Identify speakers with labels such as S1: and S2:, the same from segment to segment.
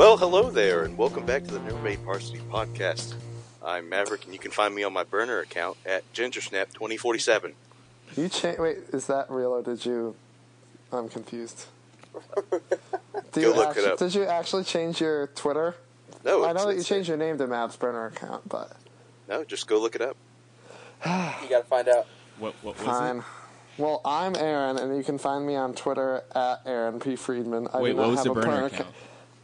S1: Well, hello there, and welcome back to the Never Made Varsity podcast. I'm Maverick, and you can find me on my burner account at GingerSnap2047.
S2: You cha- wait, is that real or did you? I'm confused. Do you
S1: Go look
S2: actu-
S1: it up.
S2: Did you actually change your Twitter?
S1: No,
S2: I
S1: it's-
S2: know that you
S1: it's-
S2: changed your name to Mav's burner account, but
S1: No, just go look it up.
S3: You gotta find out.
S4: What what was
S2: fine.
S4: it?
S2: Well, I'm Aaron, and you can find me on Twitter at Aaron P Friedman. I
S4: Wait,
S2: do
S4: what was
S2: have
S4: the
S2: a
S4: burner
S2: acca-
S4: account?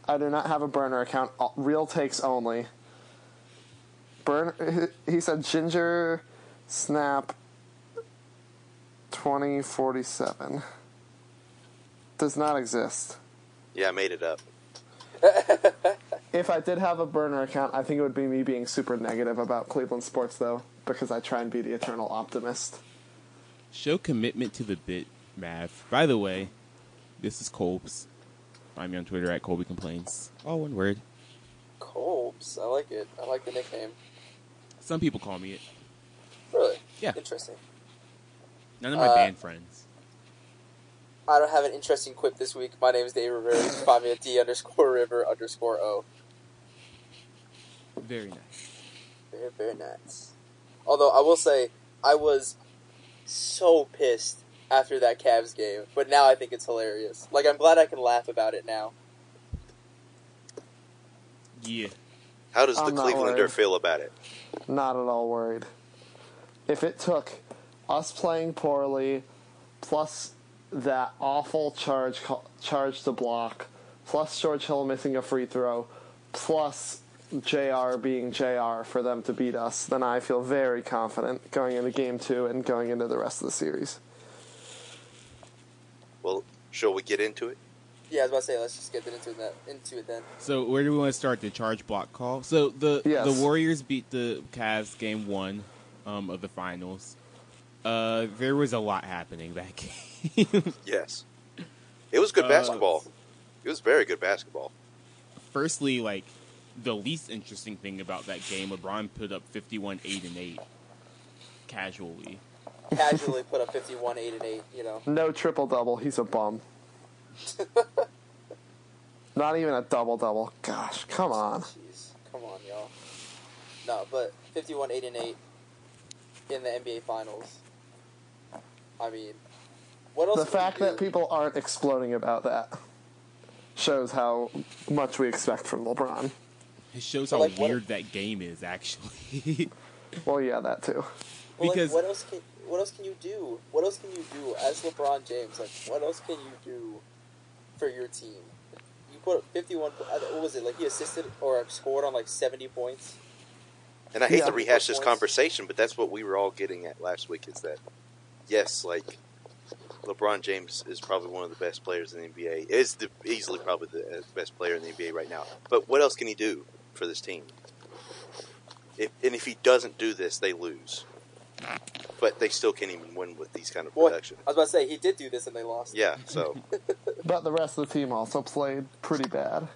S2: I do not have a burner account. All- Real takes only. Burn. He said Ginger Snap. Twenty forty seven. Does not exist.
S1: Yeah, I made it up.
S2: If I did have a burner account, I think it would be me being super negative about Cleveland sports, though, because I try and be the eternal optimist.
S4: Show commitment to the bit, Mav. By the way, this is Colbs. Find me on Twitter at Colby Complains. All one word.
S3: Colbs. I like it. I like the nickname.
S4: Some people call me it.
S3: Really?
S4: Yeah.
S3: Interesting.
S4: None of my
S3: Uh,
S4: band friends.
S3: I don't have an interesting quip this week. My name is Dave Rivera. You can find me at D underscore River underscore O.
S4: Very nice.
S3: Very, very nice. Although I will say, I was so pissed after that Cavs game, but now I think it's hilarious. Like, I'm glad I can laugh about it now.
S4: Yeah.
S1: How does the
S2: I'm not
S1: Clevelander feel about it?
S2: Not at all worried. If it took us playing poorly, plus that awful charge charge to block, plus George Hill missing a free throw, plus JR being JR for them to beat us, then I feel very confident going into game two and going into the rest of the series.
S1: Well, shall we get into it?
S3: Yeah, I was about to say, let's just get into that into it then.
S4: So where do we want to start the charge block call? So the
S2: Yes.
S4: the Warriors beat the Cavs game one um, of the finals. Uh, there was a lot happening that game.
S1: Yes. It was good
S4: Uh,
S1: basketball. It was very good basketball.
S4: Firstly, like the least interesting thing about that game, LeBron put up 51, 8, and 8 casually.
S3: Casually put up 51, 8, and 8, you know.
S2: No triple double. He's a bum. Not even a double double. Gosh, come on.
S3: Jeez, come on, y'all. No, but 51, 8, and 8 in the NBA Finals. I mean, what else?
S2: The fact that people aren't exploding about that shows how much we expect from LeBron.
S4: It shows how
S3: like, what-
S4: weird that game is, actually.
S2: Well, yeah, that too.
S3: Well,
S4: because-
S3: like, what else can what else can you do? What else can you do as LeBron James? Like, what else can you do for your team? You put up 51. uh, What was it? Like he assisted or scored on like 70 points.
S1: And I hate
S2: Yeah.
S1: to rehash this
S3: Points.
S1: conversation, but that's what we were all getting at last week is that, yes, like, LeBron James is probably one of the best players in the NBA. Is the, easily probably the uh, best player in the NBA right now. But what else can he do for this team? If, and if he doesn't do this, they lose. But they still can't even win with these kind of
S3: Boy,
S1: production.
S3: I was about to say he did do this and they lost.
S1: Yeah, so
S2: But the rest of the team also played pretty bad.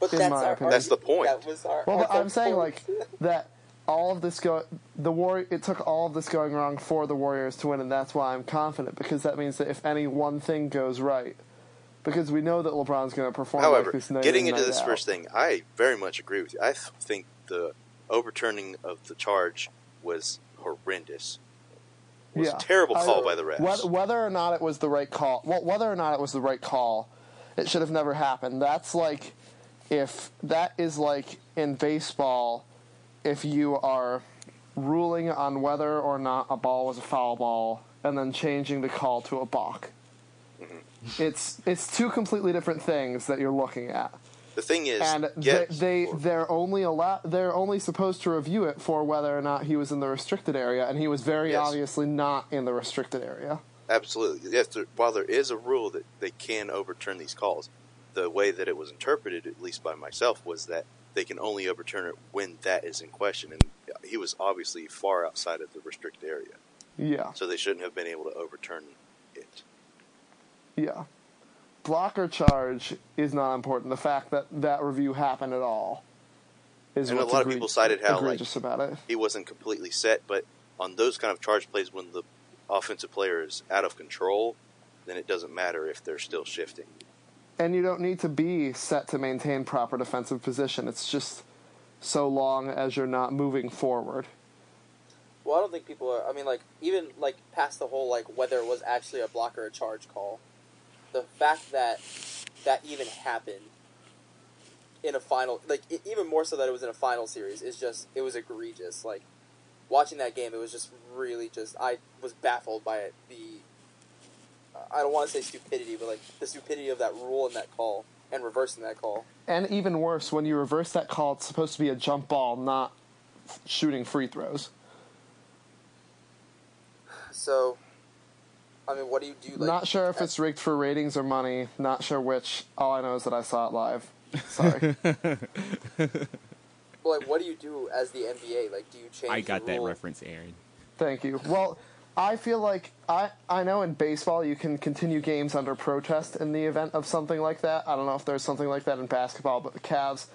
S3: but
S2: in
S3: that's
S2: my
S3: our
S2: opinion.
S1: That's the point.
S3: That was our.
S2: Well, but
S3: our
S2: I'm saying
S3: point.
S2: like that all of this go the war it took all of this going wrong for the Warriors to win and that's why I'm confident because that means that if any one thing goes right because we know that LeBron's going to perform
S1: However,
S2: like this night
S1: getting into
S2: night
S1: this
S2: out.
S1: first thing, I very much agree with you. I think the overturning of the charge was horrendous. It was
S2: Yeah.
S1: a terrible
S2: I-
S1: call by the refs.
S2: Whether, whether or not it was the right call, well, whether or not it was the right call, it should have never happened. That's like if that is like in baseball, if you are ruling on whether or not a ball was a foul ball and then changing the call to a balk.
S1: Mm-hmm.
S2: It's it's two completely different things that you're looking at,
S1: the thing is,
S2: and they, they they're only allow they're only supposed to review it for whether or not he was in the restricted area, and he was very
S1: Yes.
S2: obviously not in the restricted area.
S1: absolutely. Yes, there, while there is a rule that they can overturn these calls, the way that it was interpreted, at least by myself, was that they can only overturn it when that is in question, and he was obviously far outside of the restricted area,
S2: Yeah,
S1: so they shouldn't have been able to overturn it.
S2: yeah. Blocker charge is not important. The fact that that review happened at all is
S1: And a
S2: what's
S1: lot of people cited how, like,
S2: egregious about it.
S1: he wasn't completely set, but on those kind of charge plays, when the offensive player is out of control, then it doesn't matter if they're still shifting.
S2: and you don't need to be set to maintain proper defensive position. It's just so long as you're not moving forward.
S3: Well, I don't think people are. I mean, like even like past the whole like whether it was actually a block or a charge call, the fact that that even happened in a final, like e- even more so that it was in a final series, is just it was egregious. Like watching that game, it was just really just I was baffled by it. The I don't want to say stupidity, but like the stupidity of that rule and that call and reversing that call.
S2: And even worse, when you reverse that call, it's supposed to be a jump ball, not shooting free throws.
S3: So, I mean, what do you do? Like,
S2: not sure if it's rigged for ratings or money. Not sure which. All I know is that I saw it live. Sorry.
S3: Well, like, what do you do as the NBA? Like, do you change?
S4: I
S3: the
S4: got that reference, Aaron.
S2: Thank you. Well, I feel like I I know in baseball you can continue games under protest in the event of something like that. I don't know if there's something like that in basketball, but the Cavs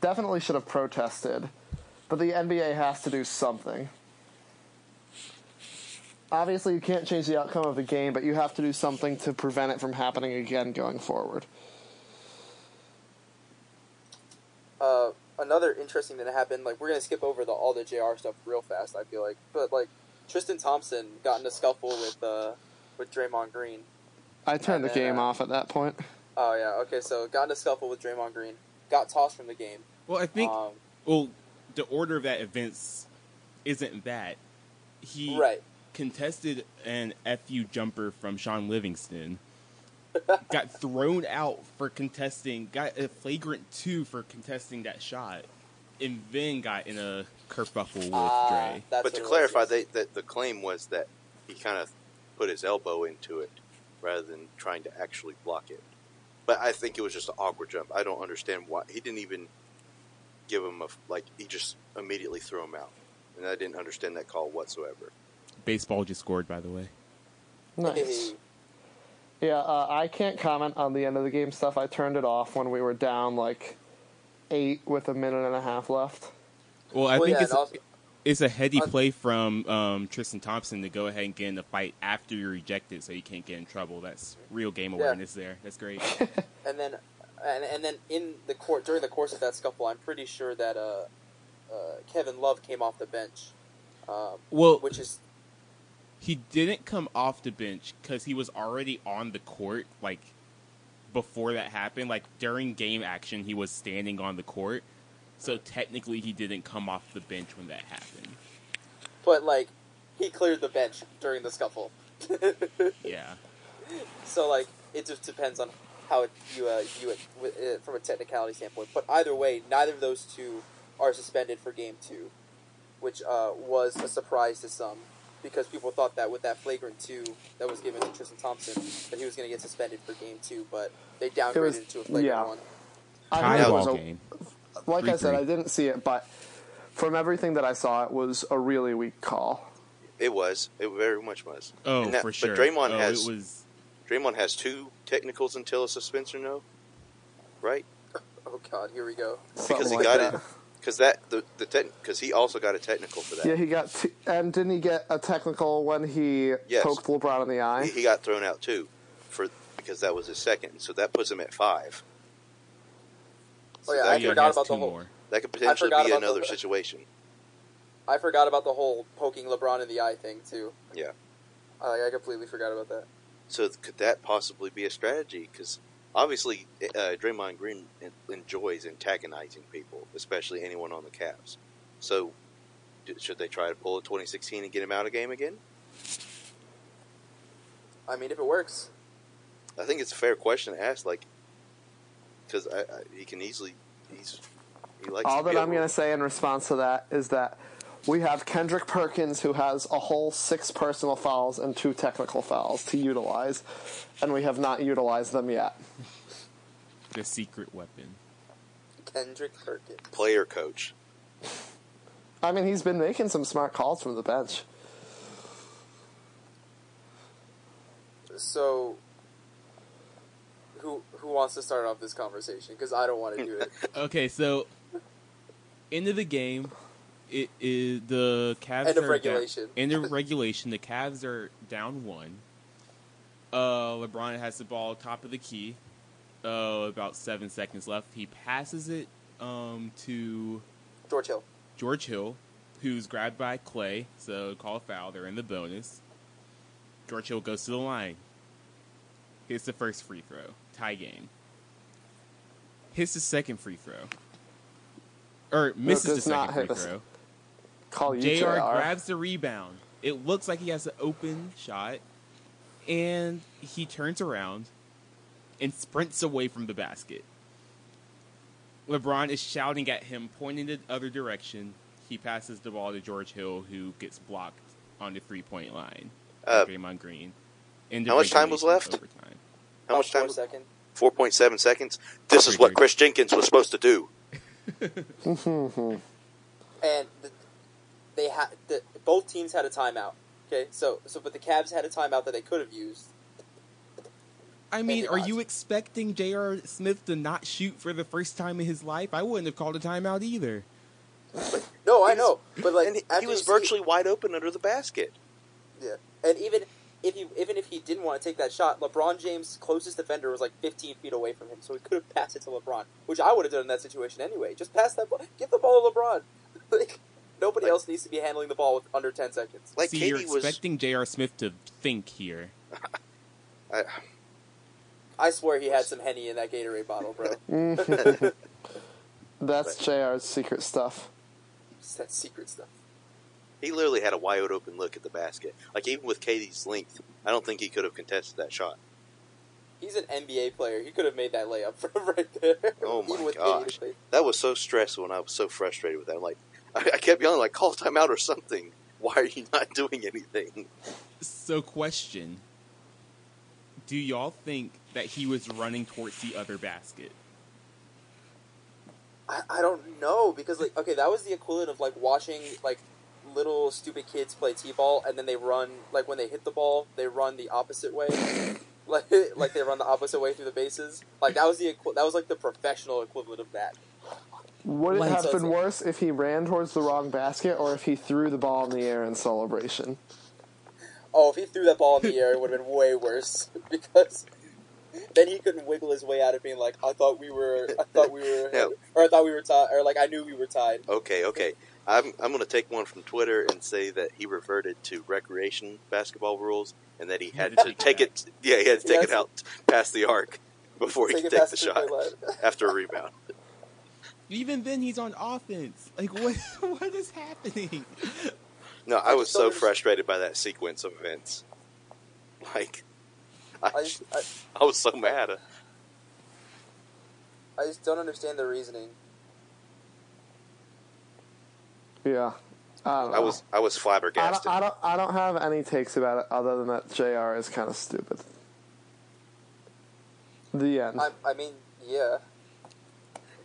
S2: definitely should have protested. But the NBA has to do something. Obviously, you can't change the outcome of the game, but you have to do something to prevent it from happening again going forward.
S3: uh, another interesting thing that happened. Like we're gonna skip over the all the Jr. stuff real fast. I feel like, but like Tristan Thompson got in a scuffle with uh, with Draymond Green.
S2: I turned the
S3: And then,
S2: game
S3: uh,
S2: off at that point.
S3: Oh yeah, okay. So got in a scuffle with Draymond Green. Got tossed from the game.
S4: Well, I think
S3: Um,
S4: well, the order of that events isn't that he
S3: right.
S4: Contested an FU jumper from Shaun Livingston. got thrown out for contesting, got a flagrant two for contesting that shot, and then got in a kerfuffle with
S3: Ah,
S4: Dre.
S1: but to
S3: what it was,
S1: clarify, they, that the claim was that he kind of put his elbow into it rather than trying to actually block it. But I think it was just an awkward jump. I don't understand why he didn't even give him a like. He just immediately threw him out, and I didn't understand that call whatsoever.
S4: Baseball just scored, by the way.
S2: Nice. Yeah, uh, I can't comment on the end of the game stuff. I turned it off when we were down like eight with a minute and a half left.
S4: Well, I
S3: Well,
S4: think
S3: yeah,
S4: it's
S3: also-
S4: it's a heady
S3: Uh,
S4: play from um, Tristan Thompson to go ahead and get in the fight after you're ejected, so you can't get in trouble. That's real game
S3: Yeah.
S4: awareness there. That's great.
S3: and then and, and then in the court during the course of that scuffle, I'm pretty sure that uh, uh, Kevin Love came off the bench, um,
S4: Well,
S3: which is
S4: he didn't come off the bench because he was already on the court like before that happened. Like during game action he was standing on the court. So technically he didn't come off the bench when that happened.
S3: But like he cleared the bench during the scuffle.
S4: yeah.
S3: So like it just depends on how it, you uh, view it with, uh, from a technicality standpoint. But either way, neither of those two are suspended for game two, which uh, was a surprise to some because people thought that with that flagrant two that was given to Tristan Thompson that he was going to get suspended for game two, but they downgraded
S2: was-
S3: it to a flagrant
S2: yeah.
S3: one.
S2: I
S4: tie
S2: heard it was a,
S4: game
S2: like I said,
S4: Three-three.
S2: I didn't see it, but from everything that I saw, it was a really weak call.
S1: It was. It very much was.
S4: oh
S1: that-
S4: for sure
S1: But Draymond
S4: oh,
S1: has
S4: it was
S1: Draymond has two technicals until a suspension, no? Right?
S3: Oh God, here we go.
S2: Something
S1: Because he
S2: like
S1: got
S2: that.
S1: it. Because that the the because he also got a technical for that.
S2: Yeah, he got t- and didn't he get a technical when he
S1: Yes.
S2: poked LeBron in the eye?
S1: he, he got thrown out too, for because that was his second. So that puts him at five.
S3: Oh, yeah,
S1: that,
S3: I forgot about the whole-
S4: more.
S1: that could potentially be
S3: about the-
S1: another situation.
S3: I forgot about the whole poking LeBron in the eye thing too.
S1: Yeah.
S3: I, I completely forgot about that.
S1: So could that possibly be a strategy? Because obviously, uh, Draymond Green enjoys antagonizing people, especially anyone on the Cavs. So d- should they try to pull a 2016 and get him out of game again?
S3: I mean, if it works,
S1: I think it's a fair question to ask. Like, because I, I, he can easily he's he likes.
S2: All
S1: to be
S2: that I'm going to say in response to that is that we have Kendrick Perkins who has a whole six personal fouls and two technical fouls to utilize, and we have not utilized them yet.
S4: the secret weapon
S3: Kendrick Perkins.
S1: player coach.
S2: I mean, he's been making some smart calls from the bench.
S3: So, who who wants to start off this conversation? Because I don't want to do it.
S4: okay so end of the game it is the Cavs
S3: End of
S4: are
S3: regulation.
S4: Down, end of regulation. The Cavs are down one. Uh, LeBron has the ball top of the key. oh, about seven seconds left. He passes it um, to
S3: George Hill.
S4: George Hill, who's grabbed by Klay, so call a foul. They're in the bonus. George Hill goes to the line. Hits the first free throw. Tie game. Hits the second free throw. Or misses the second free
S2: hit the s-
S4: throw.
S2: Call you
S4: JR
S2: JR.
S4: grabs the rebound. It looks like he has an open shot, and he turns around and sprints away from the basket. LeBron is shouting at him, pointing the other direction. He passes the ball to George Hill, who gets blocked on the three point line.
S1: Uh,
S4: Draymond Green. Into
S1: how much time was left?
S4: overtime.
S1: How much time?
S3: second.
S1: Four point seven seconds. This is what Kris Jenkins was supposed to do.
S3: and the, they had the, both teams had a timeout. Okay, so so but the Cavs had a timeout that they could have used.
S4: I mean, are
S3: not.
S4: you expecting J.R. Smith to not shoot for the first time in his life? I wouldn't have called a timeout either.
S3: No, I know, but like
S1: and he, he
S3: you
S1: was
S3: see-
S1: virtually wide open under the basket.
S3: yeah, and even if he even if he didn't want to take that shot, LeBron James' closest defender was like 15 feet away from him, so he could have passed it to LeBron, which I would have done in that situation anyway. Just pass that ball, give the ball to LeBron. like nobody
S1: Like-
S3: else needs to be handling the ball with under 10 seconds.
S1: Like
S4: See,
S1: KD
S4: you're
S1: was.
S4: expecting J.R. Smith to think here.
S1: I,
S3: I swear he had some henny in that Gatorade bottle, bro.
S2: That's JR's secret stuff.
S3: It's that secret stuff.
S1: he literally had a wide open look at the basket. Like even with KD's length, I don't think he could have contested that shot.
S3: He's an NBA player. He could have made that layup from right there.
S1: Oh my gosh. That was so stressful, and I was so frustrated with that. I'm like, I, I kept yelling, like, call timeout or something. Why are you not doing anything?
S4: So, question: Do y'all think that he was running towards the other basket?
S3: I, I don't know because like okay, that was the equivalent of like watching like little stupid kids play t-ball and then they run like when they hit the ball they run the opposite way like like they run the opposite way through the bases like that was the equi- that was like the professional equivalent of that
S2: Would it have been worse if he ran towards the wrong basket or if he threw the ball in the air in celebration?
S3: oh if he threw that ball in the air it would have been way worse because then he couldn't wiggle his way out of being like I thought we were I thought we were
S1: Yeah.
S3: or I thought we were tied or like I knew we were tied
S1: Okay, okay. I'm I'm going to take one from Twitter and say that he reverted to recreation basketball rules, and that he had to take it. Yeah, he had to take it out past the arc before he could take the
S3: the
S1: shot after a rebound.
S4: Even then, he's on offense. Like, what? what is happening?
S1: No, I
S3: I
S1: was so frustrated by that sequence of events. Like, I,
S3: I just, I,
S1: I was so mad.
S3: I just don't understand the reasoning.
S2: Yeah. I don't.
S1: I was I was
S2: I
S1: flabbergasted.
S2: don't, I don't. I don't have any takes about it other than that Jr. is kind of stupid. The end.
S3: I, I mean, yeah.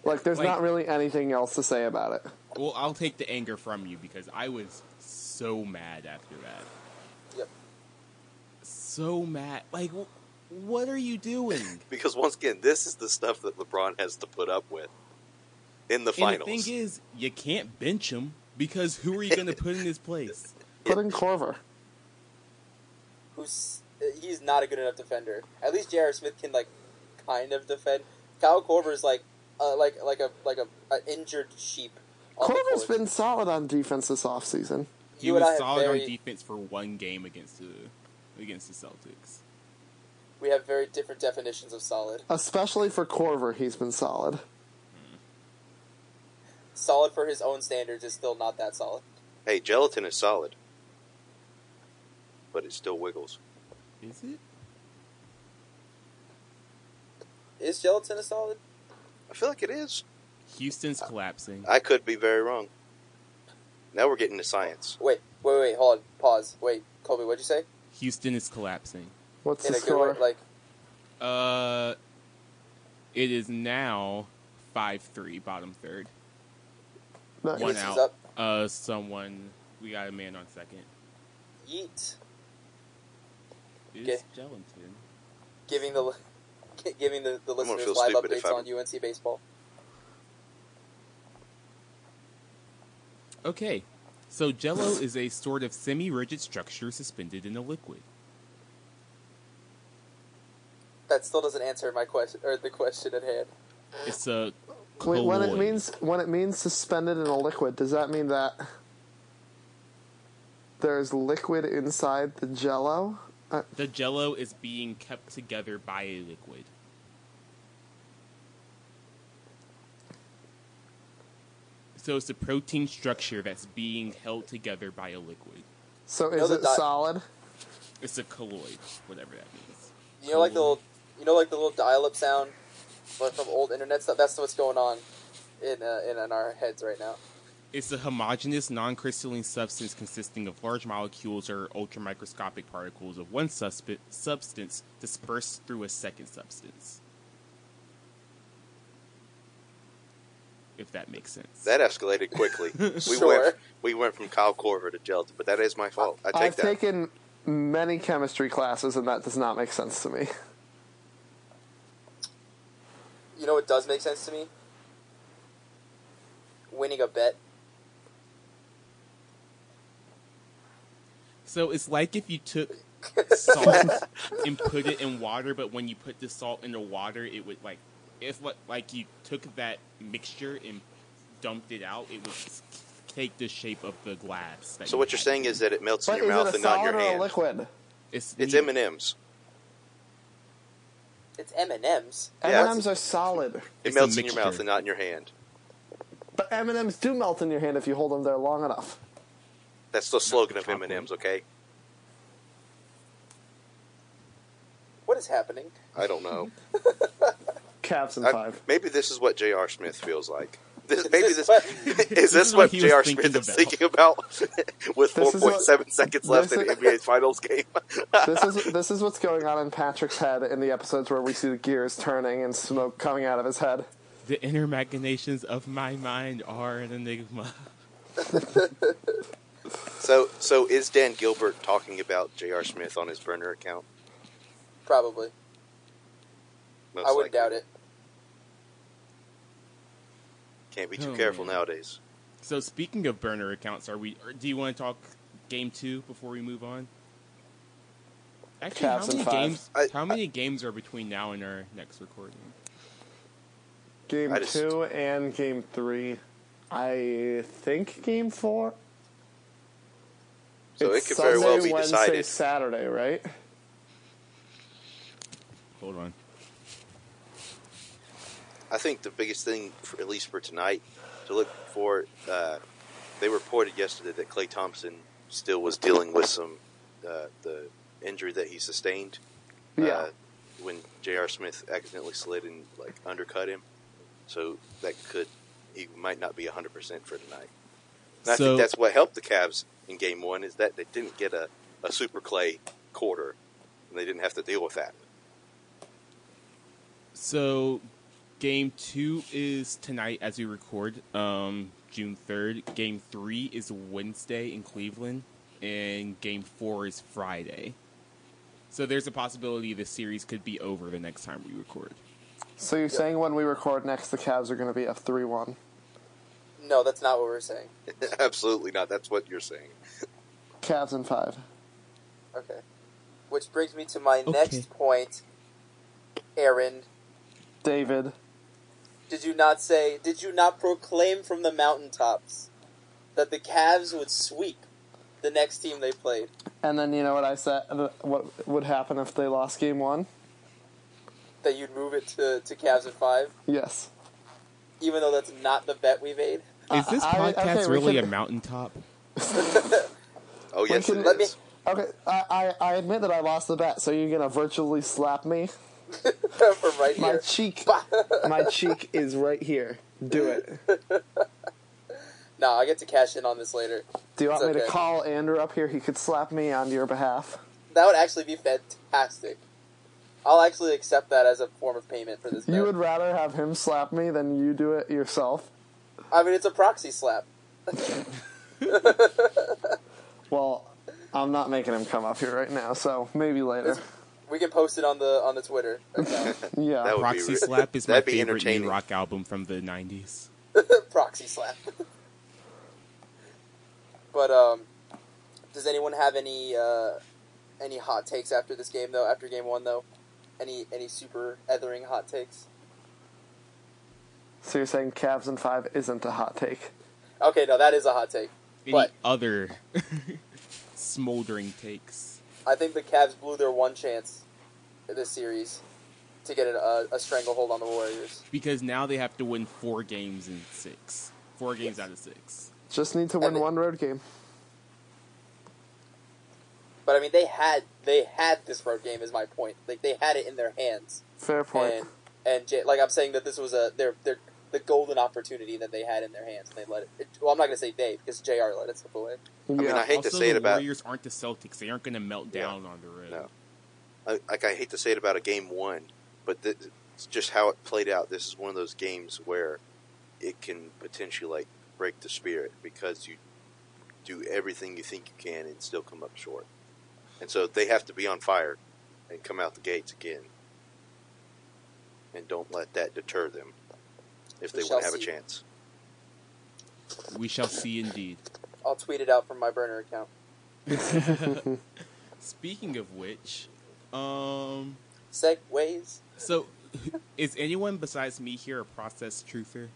S2: Like, there's
S4: Like-
S2: not really anything else to say about it.
S4: Well, I'll take the anger from you because I was so mad after that.
S3: Yep.
S4: So mad. Like, wh- what are you doing?
S1: Because once again, this is the stuff that LeBron has to put up with in the finals.
S4: And the thing is, you can't bench him because who are you going to put in his place?
S2: Put in Korver.
S3: Who's uh, he's not a good enough defender. At least J.R. Smith can like kind of defend. Kyle Korver's like uh, like like a like a an injured sheep. on the
S2: been solid on defense this offseason.
S4: He
S3: You and I
S4: was solid
S3: very-
S4: on defense for one game against the against the Celtics.
S3: We have very different definitions of solid.
S2: Especially for Korver, he's been solid.
S3: Solid for his own standards is still not that solid.
S1: Hey, gelatin is solid, but it still wiggles.
S4: Is it?
S3: Is gelatin a solid?
S1: I feel like it is.
S4: Houston's collapsing.
S1: I could be very wrong. Now we're getting to science.
S3: Wait, wait, wait, hold on, pause. Wait, Colby, what'd you say?
S4: Houston is collapsing.
S2: What's
S3: In
S2: the
S3: a good way,
S2: score?
S3: like
S4: Uh, it is now five three, bottom third.
S2: Nice.
S4: One
S3: Houston's
S4: out.
S3: up.
S4: Uh, someone we got a man on second.
S3: Yeet,
S4: Is
S3: Okay.
S4: Gelatin?
S3: giving the giving the, the listeners live updates on UNC baseball.
S4: Okay, so Jello is a sort of semi-rigid structure suspended in a liquid.
S3: That still doesn't answer my question or the question at hand.
S4: It's a
S2: Wait, when it means when it means suspended in a liquid, does that mean that there's liquid inside the jello? Uh,
S4: the jello is being kept together by a liquid. So it's a protein structure that's being held together by a liquid.
S2: so is it
S3: di-
S2: solid?
S4: It's a colloid, whatever that means.
S3: You know, like the little, you know, like the little dial-up sound, but from old internet stuff. That's what's going on in uh, in, in our heads right now.
S4: It's a homogeneous, non-crystalline substance consisting of large molecules or ultramicroscopic particles of one suspe- substance dispersed through a second substance. If that makes sense.
S1: That escalated quickly. We
S3: Sure.
S1: went we went from Kyle Korver to gelatin, but that is my fault. I take
S2: I've
S1: that.
S2: taken many chemistry classes, and that does not make sense to me.
S3: You know what does make sense to me? Winning a bet.
S4: So it's like if you took salt and put it in water, but when you put the salt in the water, it would like if what like you took that mixture and dumped it out, it would take the shape of the glass.
S1: so
S4: you
S1: what you're
S4: had.
S1: saying is that it melts
S2: But
S1: in your mouth and not in your
S2: or a
S1: hand.
S2: liquid?
S4: it's
S1: It's. M and M's.
S3: It's M and M's.
S2: M&Ms are solid,
S1: It
S4: It's
S1: melts in your mouth and not in your hand.
S2: but M&Ms do melt in your hand if you hold them there long enough.
S1: That's the slogan of M and M's. Okay,
S3: What is happening?
S1: I don't know.
S2: Caps and
S1: I-
S2: five.
S1: maybe this is what J.R. Smith feels like. This, maybe
S3: this
S1: this
S3: what-
S1: is this what
S4: he was
S1: J.R.
S4: thinking
S1: Smith is
S4: about.
S1: thinking about with
S2: This is what-
S1: 4.7 seconds left
S2: this
S1: in the
S2: is-
S1: NBA Finals game.
S2: this is this is what's going on in Patrick's head in the episodes where we see the gears turning and smoke coming out of his head.
S4: The inner machinations of my mind are an enigma.
S1: So, so is Dan Gilbert talking about J.R. Smith on his burner account?
S3: Probably.
S1: Most
S3: I wouldn't
S1: likely.
S3: doubt it.
S1: Can't be too
S4: Oh,
S1: careful
S4: man.
S1: nowadays.
S4: So speaking of burner accounts, are we? Or do you want to talk game two before we move on? Actually,
S2: Cavs
S4: how many
S2: five.
S4: games?
S1: I-
S4: how many games are between now and our next recording?
S2: Game
S1: just-
S2: two and game three. I think game four.
S1: So
S2: It's
S1: it could very well
S2: Sunday,
S1: be
S2: Wednesday,
S1: decided.
S2: Saturday, right?
S4: Hold on.
S1: I think the biggest thing, for, at least for tonight, to look for. Uh, they reported yesterday that Klay Thompson still was dealing with some uh, the injury that he sustained.
S2: Yeah.
S1: Uh, when J.R. Smith accidentally slid and like undercut him, so that could he might not be hundred percent for tonight. And I think that's what helped the Cavs in Game One is that they didn't get a, a Super Klay quarter, and they didn't have to deal with that.
S4: So, game two is tonight as we record, um, June third. Game three is Wednesday in Cleveland, and game four is Friday. So there's a possibility the series could be over the next time we record.
S2: So you're saying when we record next, the Cavs are going to be up three one?
S3: No, that's not what we're saying.
S1: Absolutely not. That's what you're saying.
S2: Cavs in five.
S3: Okay. Which brings me to my
S4: Okay.
S3: next point. Aaron,
S2: David.
S3: did you not say, did you not proclaim from the mountaintops that the Cavs would sweep the next team they played?
S2: And then you know what I said? What would happen if they lost game one?
S3: That you'd move it to, to Cavs at five?
S2: Yes.
S3: Even though that's not the bet we made?
S4: Is this
S2: I- I-
S4: podcast
S2: okay,
S4: really
S2: can-
S4: a mountaintop?
S1: Oh yes,
S2: can-
S1: it
S3: Let me-
S2: Okay, I, I, I admit that I lost the bet, so you're going to virtually slap me?
S3: from right
S2: My
S3: here.
S2: cheek. my cheek is right here. Do it.
S3: No, I get to cash in on this later.
S2: Do you want
S3: It's
S2: me to call Andrew up here? He could slap me on your behalf.
S3: That would actually be fantastic. I'll actually accept that as a form of payment for this bet.
S2: You would rather have him slap me than you do it yourself?
S3: I mean, it's a proxy slap.
S2: Well, I'm not making him come up here right now, so maybe later.
S3: We can post it on the on the Twitter account.
S2: Yeah.
S1: That would be
S4: Proxy Slap is my favorite new rock album from the '90s.
S3: proxy slap. but um, does anyone have any uh, any hot takes after this game though? After game one though, any any super ethering hot takes?
S2: So you're saying Cavs in five isn't a hot take?
S3: Okay, no, that is a hot take.
S4: Any
S3: But-
S4: other smoldering takes?
S3: I think the Cavs blew their one chance in this series to get a, a stranglehold on the Warriors.
S4: Because now they have to win four games in six. Four games
S3: Yes.
S4: out of six.
S2: Just need to win
S3: And
S2: one road game.
S3: But I mean, they had they had this road game. Is my point. Like they had it in their hands,
S2: Fair point.
S3: and and J- like I'm saying that this was a their their the golden opportunity that they had in their hands, and they let it. it well, I'm not gonna say they because Jr. let it slip away.
S2: yeah.
S1: mean, I hate
S4: also,
S1: to say it about
S4: the
S1: about-
S4: Warriors aren't the Celtics. They aren't going to melt
S1: Yeah.
S4: down on the road.
S1: No. I, like I hate to say it about a game one, but th- it's just how it played out. This is one of those games where it can potentially like break the spirit because you do everything you think you can and still come up short. And so they have to be on fire and come out the gates again. And don't let that deter them if
S3: We
S1: they
S3: shall
S1: want to have a chance.
S4: We shall see indeed.
S3: I'll tweet it out from my burner account.
S4: Speaking of which, um,
S3: Segues.
S4: so is anyone besides me here a process truther?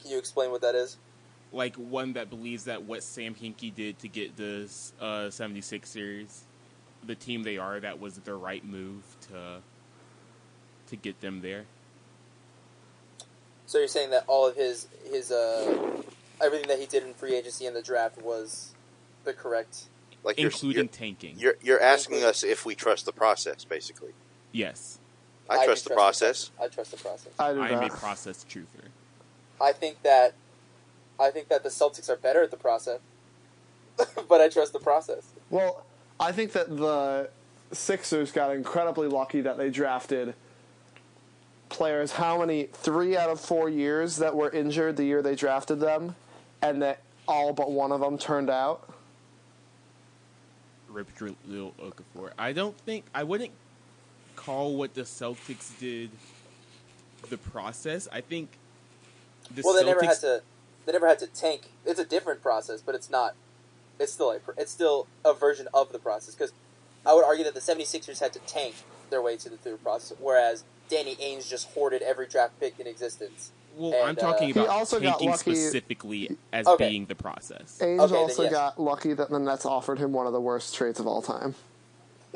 S3: Can you explain what that is?
S4: Like one that believes that what Sam Hinkie did to get the uh, 76ers, the team they are, that was the right move to to get them there.
S3: So you're saying that all of his his uh everything that he did in free agency and the draft was the correct.
S1: Like you're,
S4: including
S1: you're,
S4: tanking.
S1: you're, you're asking us if we trust the process, basically.
S4: yes,
S1: I,
S3: do
S1: trust the process.
S3: I trust the process.
S2: I do
S4: I am a process truther.
S3: I think that I think that the Celtics are better at the process, but I trust the process.
S2: Well, I think that the Sixers got incredibly lucky that they drafted players. How many? Three out of four years that were injured the year they drafted them, and that all but one of them turned out.
S4: Rip Lil Okafor. I don't think I wouldn't call what the Celtics did the process. I think the
S3: well, they
S4: Celtics
S3: never had to. They never had to tank. It's a different process, but it's not. It's still a. It's still a version of the process because I would argue that the 76ers had to tank their way to the through process, whereas Danny Ainge just hoarded every draft pick in existence.
S4: Well,
S3: And,
S4: I'm talking
S3: uh,
S4: about
S2: also
S4: tanking specifically as
S3: Okay.
S4: being the process.
S2: Ainge
S3: Okay,
S2: also
S3: yes.
S2: got lucky that the Nets offered him one of the worst trades of all time.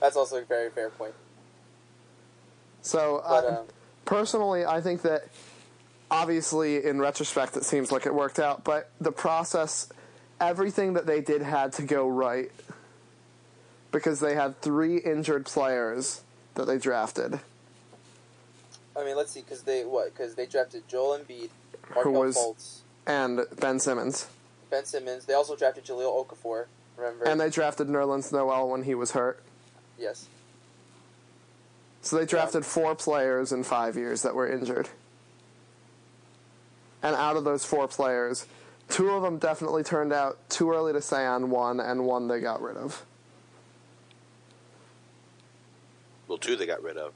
S3: That's also a very fair point.
S2: So,
S3: But
S2: uh,
S3: um,
S2: personally, I think that obviously, in retrospect, it seems like it worked out, but the process, everything that they did had to go right because they had three injured players that they drafted.
S3: I mean, let's see, because they what? Because they drafted Joel Embiid, Markelle
S2: was-
S3: Fultz,
S2: And Ben Simmons.
S3: Ben Simmons. They also drafted Jahlil Okafor. Remember?
S2: And they drafted Nerlens Noel when he was hurt.
S3: yes.
S2: So they drafted four players in five years that were injured. And out of those four players, two of them definitely turned out too early to say on one, and one they got rid of.
S1: Well, two they got rid of.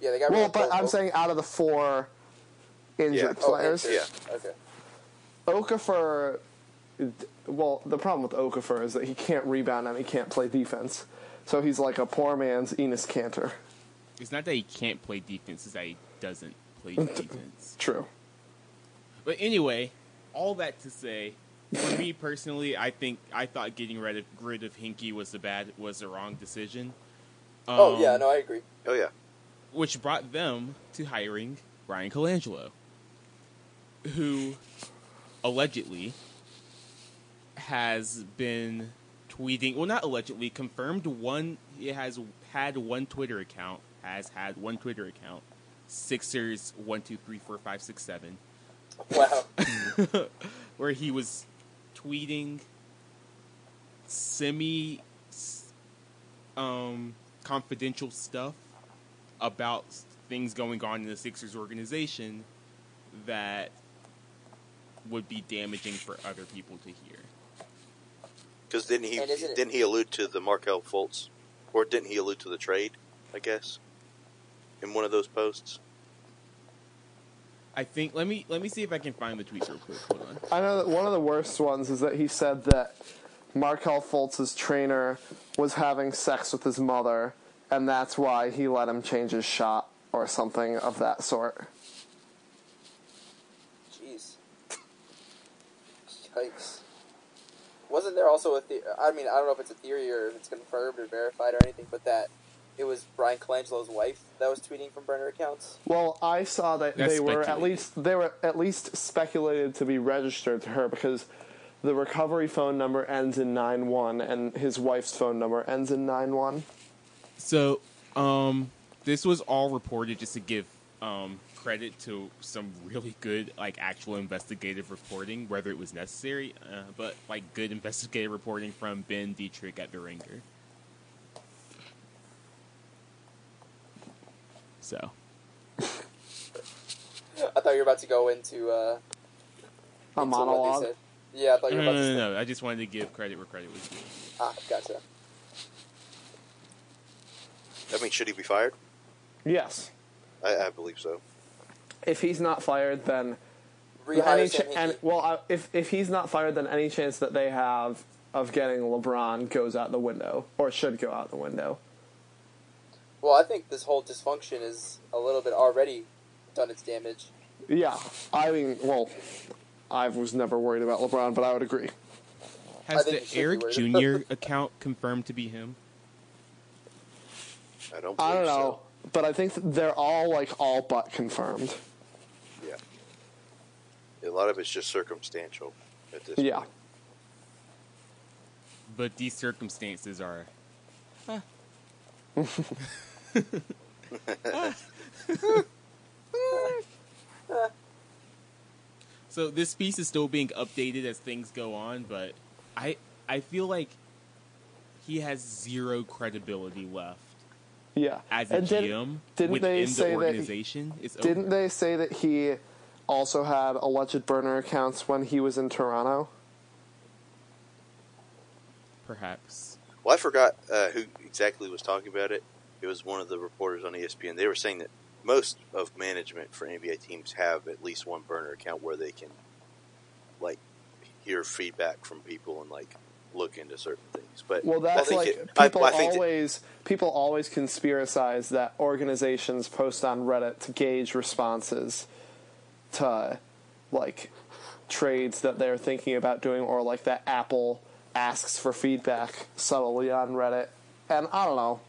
S3: Yeah, they got. rid of.
S2: Well, but
S3: both
S2: I'm saying out of the four injured
S1: Yeah.
S3: oh,
S2: players,
S3: injured.
S1: Yeah.
S3: Okay.
S2: Okafor. Well, the problem with Okafor is that he can't rebound and he can't play defense. So he's like a poor man's Enes Kanter.
S4: It's not that he can't play defense; it's that he doesn't play defense.
S2: True.
S4: But anyway, all that to say, for me personally, I think I thought getting rid of rid of Hinkie was the bad was the wrong decision.
S3: Oh
S4: Um,
S3: yeah, no, I agree.
S1: Oh yeah.
S4: which brought them to hiring Bryan Colangelo, who allegedly has been tweeting. Well, not allegedly, confirmed one. He has had one Twitter account. Has had one Twitter account. Sixers one two three four five six seven,
S3: Wow.
S4: where he was tweeting semi um, confidential stuff about things going on in the Sixers organization that would be damaging for other people to hear.
S1: Because didn't he
S3: And isn't it-
S1: didn't he allude to the Markelle Fultz, or didn't he allude to the trade? I guess in one of those posts.
S4: I think let me let me see if I can find the tweet real quick. Hold on.
S2: I know that one of the worst ones is that he said that Markelle Fultz's trainer was having sex with his mother, and that's why he let him change his shot or something of that sort.
S3: Jeez. Yikes. Wasn't there also a theory? I mean, I don't know if it's a theory or if it's confirmed or verified or anything, but that it was Bryan Colangelo's wife that was tweeting from burner accounts?
S2: Well, I saw that
S4: That's
S2: they were at least they were at least speculated to be registered to her because the recovery phone number ends in nine one and his wife's phone number ends in nine one.
S4: So, um, this was all reported just to give um, credit to some really good, like, actual investigative reporting, whether it was necessary, uh, but, like, good investigative reporting from Ben Detrick at The Ringer. So,
S3: I thought you were about to go into, uh,
S2: A
S3: into what they
S2: monologue.
S3: Said. Yeah, I thought
S4: no,
S3: you
S4: no,
S3: were about
S4: no,
S3: to say.
S4: no, I just wanted to give credit where credit was due.
S3: Ah, gotcha.
S1: I mean, should he be fired?
S2: Yes.
S1: I, I believe so.
S2: If he's not fired, then
S3: Rehire
S2: any
S3: Sam
S2: ch- and
S3: Hinkie.
S2: well, I- if if he's not fired, then any chance that they have of getting LeBron goes out the window, or should go out the window.
S3: Well, I think this whole dysfunction is a little bit already done its damage.
S2: Yeah, I mean, well, I was never worried about LeBron, but I would agree.
S4: Has the Eric. Jr. account confirmed to be him?
S1: I don't.
S2: I don't know,
S1: So.
S2: but I think they're all like all but confirmed.
S1: Yeah. A lot of it's just circumstantial at this.
S2: Yeah.
S1: point.
S4: But these circumstances are. so this piece is still being updated as things go on, but I I feel like he has zero credibility left
S2: Yeah.
S4: as a
S2: And did-
S4: GM
S2: didn't
S4: within
S2: they
S4: the
S2: say that?
S4: organization.
S2: Didn't
S4: over.
S2: they say that he also had alleged burner accounts when he was in Toronto?
S4: Perhaps.
S1: Well, I forgot uh, who exactly was talking about it. It was one of the reporters on ESPN. They were saying that most of management for NBA teams have at least one burner account where they can, like, hear feedback from people and like look into certain things. But
S2: Well,
S1: I
S2: that's
S1: think
S2: like
S1: it-
S2: people
S1: I that-
S2: always people always conspiracize that organizations post on Reddit to gauge responses to like trades that they're thinking about doing, or like that Apple asks for feedback subtly on Reddit. And I don't know.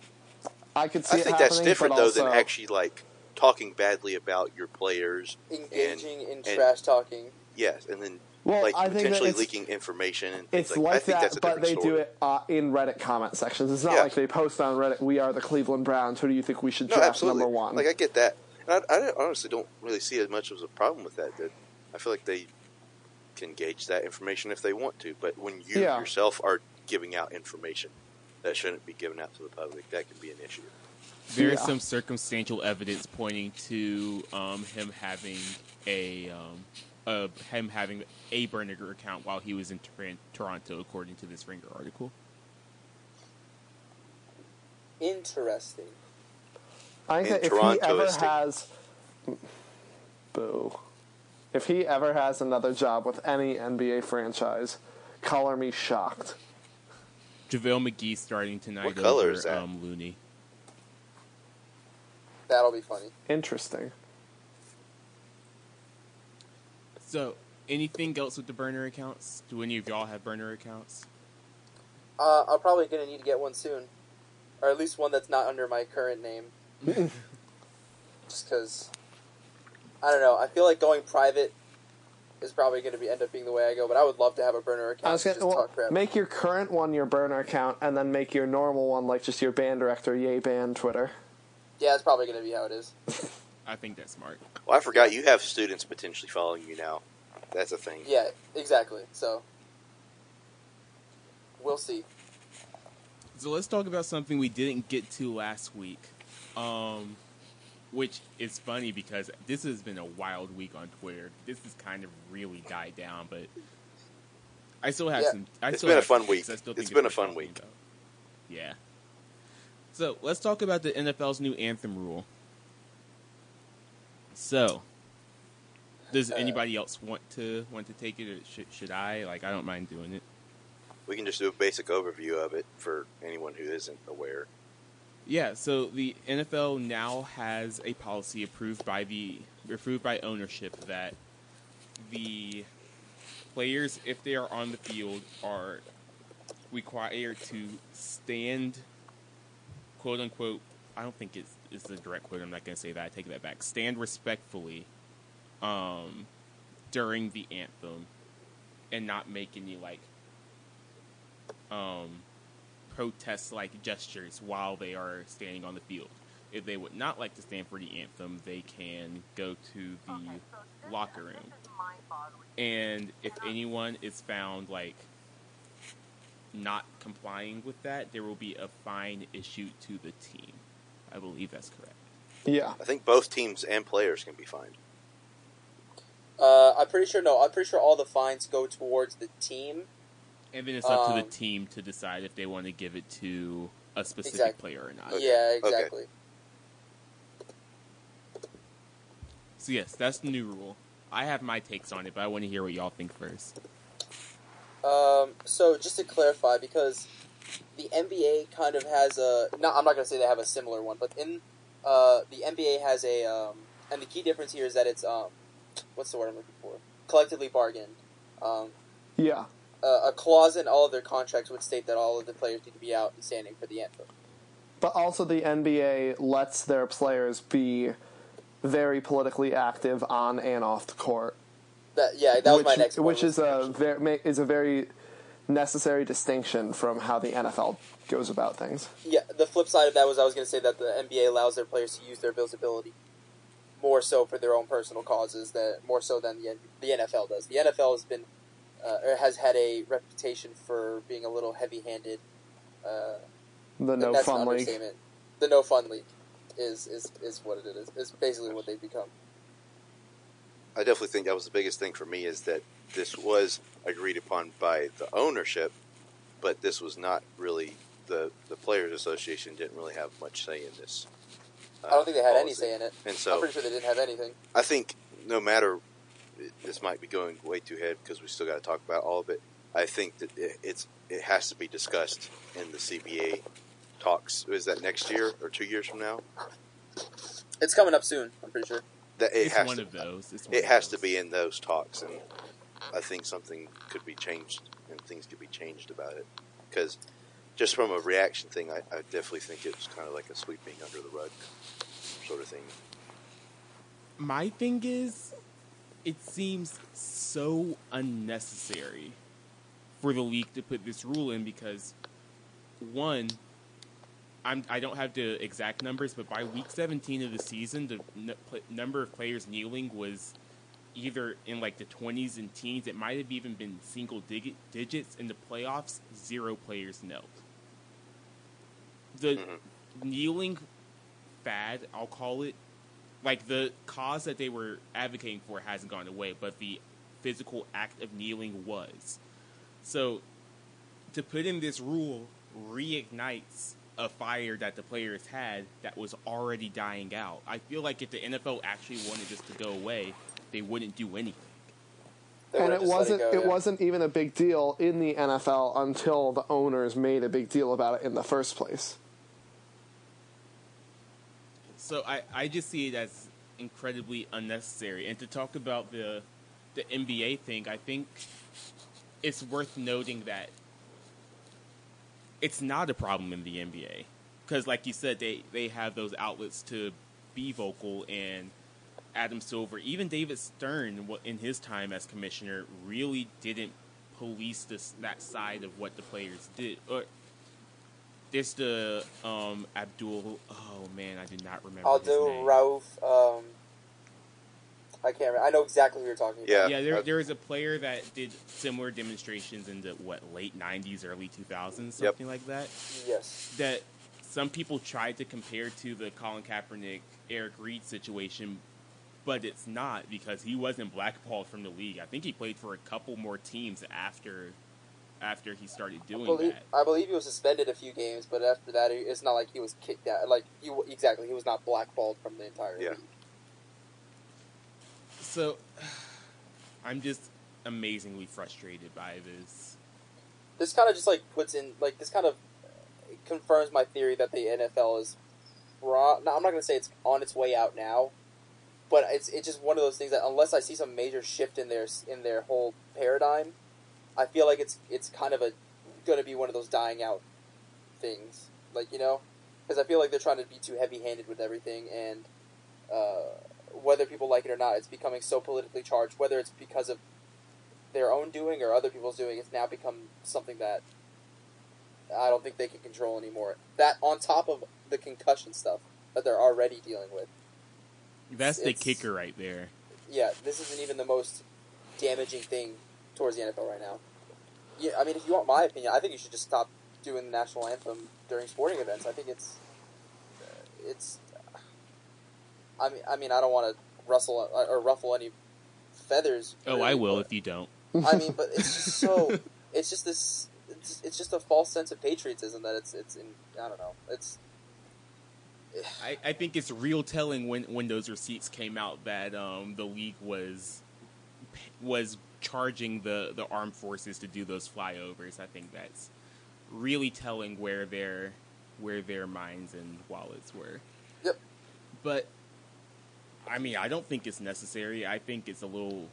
S2: I could see
S1: I
S2: it
S1: think that's different though than actually like talking badly about your players.
S3: Engaging in
S1: and-
S3: trash talking.
S1: Yes, and then
S2: Well,
S1: like
S2: I
S1: potentially leaking information and things
S2: It's
S1: like, I
S2: like
S1: think
S2: that,
S1: that's a
S2: but
S1: different
S2: they do it uh, in Reddit comment sections. It's not
S1: Yeah.
S2: like they post on Reddit, "We are the Cleveland Browns. Who do you think we should
S1: No,
S2: draft
S1: absolutely.
S2: number one?"
S1: Like I get that. And I, I honestly don't really see as much as a problem with that. That I feel like they can gauge that information if they want to. But when you
S2: Yeah.
S1: yourself are giving out information that shouldn't be given out to the public, that can be an issue.
S4: There is
S2: Yeah.
S4: some circumstantial evidence pointing to um, him having a um, uh, him having a burner account while he was in Tor- Toronto, according to this Ringer article.
S3: Interesting.
S2: I think
S1: In
S2: that if
S1: Toronto,
S2: he ever has, boo, if he ever has another job with any NBA franchise, color me shocked.
S4: JaVale McGee starting tonight
S1: What color is that?
S4: Um, Looney.
S3: That'll be funny.
S2: Interesting.
S4: So, anything else with the burner accounts? Do any of y'all have burner accounts?
S3: Uh, I'm probably gonna need to get one soon, or at least one that's not under my current name. Just because, I don't know. I feel like going private is probably gonna be end up being the way I go. But I would love to have a burner account.
S2: I was gonna
S3: just
S2: well,
S3: talk crap.
S2: make your current one your burner account, and then make your normal one like just your band director, yay band Twitter.
S3: Yeah, that's probably gonna be how it is.
S4: I think that's smart.
S1: Well, I forgot you have students potentially following you now. That's a thing.
S3: Yeah, exactly. So we'll see.
S4: So let's talk about something we didn't get to last week, um, which is funny because this has been a wild week on Twitter. This has kind of really died down, but I still have
S3: Yeah.
S4: some. I
S1: It's
S4: still
S1: been a fun week.
S4: things I still
S1: It's
S4: think
S1: been a fun week.
S4: about. Yeah. So let's talk about the NFL's new anthem rule. So, does
S3: Uh,
S4: anybody else want to want to take it, or should, should I? Like, I don't mind doing it.
S1: We can just do a basic overview of it for anyone who isn't aware.
S4: Yeah, so the NFL now has a policy approved by the approved by ownership that the players, if they are on the field, are required to stand, quote unquote. I don't think it's, it's the direct quote. I'm not going to say that. I take that back. Stand respectfully um, during the anthem, and not make any like um, protest like gestures while they are standing on the field. If they would not like to stand for the anthem, they can go to the locker room. And if anyone is found like not complying with that, there will be a fine issued to the team. I believe that's correct.
S2: Yeah.
S1: I think both teams and players can be fined.
S3: Uh, I'm pretty sure. No, I'm pretty sure all the fines go towards the team.
S4: And then it's up to
S3: Um,
S4: the team to decide if they want to give it to a specific
S3: Exactly.
S4: player or not.
S1: Okay.
S3: Yeah,
S1: Okay.
S3: exactly.
S4: So yes, that's the new rule. I have my takes on it, but I want to hear what y'all think first.
S3: Um, so just to clarify, because the NBA kind of has a no, I'm not gonna say they have a similar one, but in uh, the NBA has a um, and the key difference here is that it's um, what's the word I'm looking for? Collectively bargained. Um,
S2: Yeah.
S3: uh, a clause in all of their contracts would state that all of the players need to be out and standing for the anthem.
S2: But also, the NBA lets their players be very politically active on and off the court.
S3: That yeah, that was
S2: which,
S3: my next. point,
S2: Which is a very is a very necessary distinction from how the NFL goes about things.
S3: Yeah, the flip side of that was I was going to say that the NBA allows their players to use their visibility more so for their own personal causes, that more so than the the NFL does. The NFL has been uh, or has had a reputation for being a little heavy-handed. Uh,
S2: The no fun league.
S3: The no fun league is is is what it is. Is basically what they've become.
S1: I definitely think that was the biggest thing for me is that this was agreed upon by the ownership, but this was not really the the players' association didn't really have much say in this. uh,
S3: I don't think they had any say in it.
S1: And so I'm
S3: pretty sure they didn't have anything.
S1: I think no matter this might be going way too ahead because we still got to talk about all of it. I think that it, it's it has to be discussed in the CBA talks. Is that next year or two years from now?
S3: It's coming up soon. I'm pretty sure.
S1: That it
S4: it's
S1: has
S4: one
S1: to,
S4: of those. It's
S1: it has to be in those talks, and I think something could be changed and things could be changed about it because just from a reaction thing, I, I definitely think it's kind of like a sweeping under the rug sort of thing.
S4: My thing is, it seems so unnecessary for the league to put this rule in because, one, I'm, I don't have the exact numbers, but by week 17 of the season, the n- pl- number of players kneeling was either in like the 20s and teens. It might have even been single dig- digits. In the playoffs, zero players knelt. The
S1: Mhm.
S4: kneeling fad, I'll call it, like the cause that they were advocating for hasn't gone away, but the physical act of kneeling was. So to put in this rule reignites a fire that the players had that was already dying out. I feel like if the NFL actually wanted this to go away, they wouldn't do anything.
S2: And it wasn't
S3: go,
S2: it
S3: yeah.
S2: wasn't even a big deal in the NFL until the owners made a big deal about it in the first place.
S4: So I, I just see it as incredibly unnecessary. And to talk about the the NBA thing, I think it's worth noting that it's not a problem in the NBA because, like you said, they they have those outlets to be vocal and. Adam Silver, even David Stern, in his time as commissioner, really didn't police this that side of what the players did. Or there's the um, Abdul. Oh man, I did not remember.
S3: I'll
S4: his
S3: do
S4: name.
S3: Rauf. Um, I can't. Remember. I know exactly who you're talking about.
S1: Yeah.
S4: Yeah, there,
S1: I-
S4: there was a player that did similar demonstrations in the what late '90s, early 2000s,
S1: Yep.
S4: something like that.
S3: Yes.
S4: That some people tried to compare to the Colin Kaepernick, Eric Reid situation, but it's not because he wasn't blackballed from the league. I think he played for a couple more teams after after he started
S3: I
S4: doing
S3: believe,
S4: that.
S3: I believe he was suspended a few games, but after that, it's not like he was kicked out. Like he exactly, he was not blackballed from the entire
S1: Yeah.
S3: league.
S4: So I'm just amazingly frustrated by this
S3: this kind of just like puts in like this kind of confirms my theory that the NFL is. Raw. No, I'm not gonna say it's on its way out now, but it's it's just one of those things that unless I see some major shift in their in their whole paradigm, I feel like it's it's kind of a gonna be one of those dying out things. Like you know, because I feel like they're trying to be too heavy handed with everything, and uh, whether people like it or not, it's becoming so politically charged. Whether it's because of their own doing or other people's doing, it's now become something that I don't think they can control anymore. That on top of the concussion stuff that they're already dealing with.
S4: That's the kicker right there.
S3: Yeah, this isn't even the most damaging thing towards the NFL right now. Yeah, I mean, if you want my opinion, I think you should just stop doing the national anthem during sporting events. I think it's, uh, it's. I mean, I mean, I don't want to rustle uh, or ruffle any feathers.
S4: Oh, I will
S3: but-
S4: if you don't.
S3: I mean, but it's just so. It's just this. It's, it's just a false sense of patriotism that it's it's in. I don't know. It's
S4: I, I think it's real telling when when those receipts came out that um, the league was was charging the, the armed forces to do those flyovers. I think that's really telling where their where their minds and wallets were.
S3: Yep.
S4: But I mean, I don't think it's necessary. I think it's a little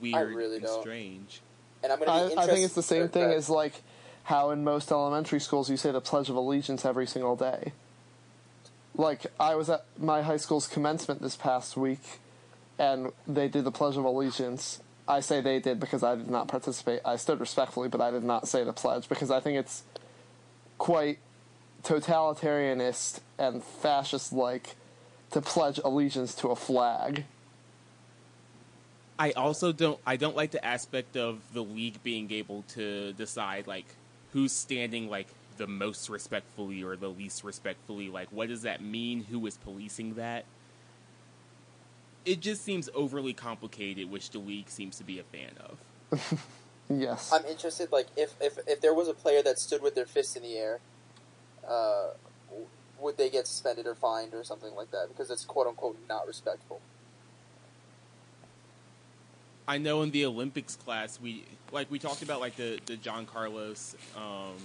S4: weird
S3: really
S4: and
S3: don't.
S4: strange.
S3: and I'm gonna be
S2: I, I think it's the same thing as like how in most elementary schools you say the Pledge of Allegiance every single day. Like I was at my high school's commencement this past week, and they did the Pledge of Allegiance. I say they did because I did not participate. I stood respectfully, but I did not say the pledge because I think it's quite totalitarianist and fascist-like to pledge allegiance to a flag.
S4: I also don't I don't like the aspect of the league being able to decide like who's standing like the most respectfully or the least respectfully. Like what does that mean? Who is policing that? It just seems overly complicated, which the league seems to be a fan of.
S2: Yes.
S3: I'm interested. Like, if, if if there was a player that stood with their fist in the air, uh, w- would they get suspended or fined or something like that because it's quote unquote not respectful?
S4: I know in the Olympics class we like we talked about like the the John Carlos um,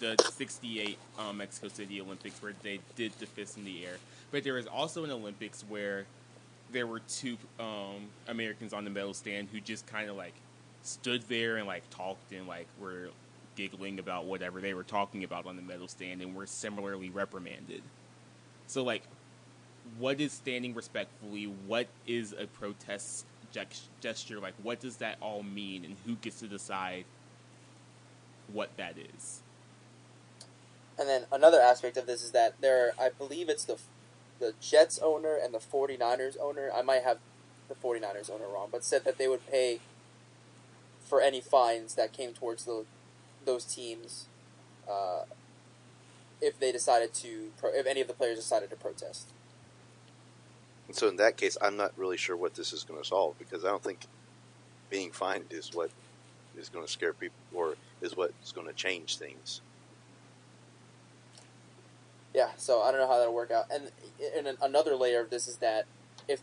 S4: the '68 um, Mexico City Olympics where they did the fist in the air, but there was also an Olympics where there were two um, Americans on the medal stand who just kind of like stood there and like talked and like were giggling about whatever they were talking about on the medal stand and were similarly reprimanded. So like what is standing respectfully? What is a protest gest- gesture? Like, what does that all mean, and who gets to decide what that is?
S3: And then another aspect of this is that there, I believe it's the the Jets owner and the 49ers owner. I might have the 49ers owner wrong, but said that they would pay for any fines that came towards the, those teams uh, if they decided to, pro- if any of the players decided to protest.
S1: And so in that case, I'm not really sure what this is going to solve because I don't think being fined is what is going to scare people or is what's going to change things.
S3: Yeah, so I don't know how that'll work out. And and another layer of this is that if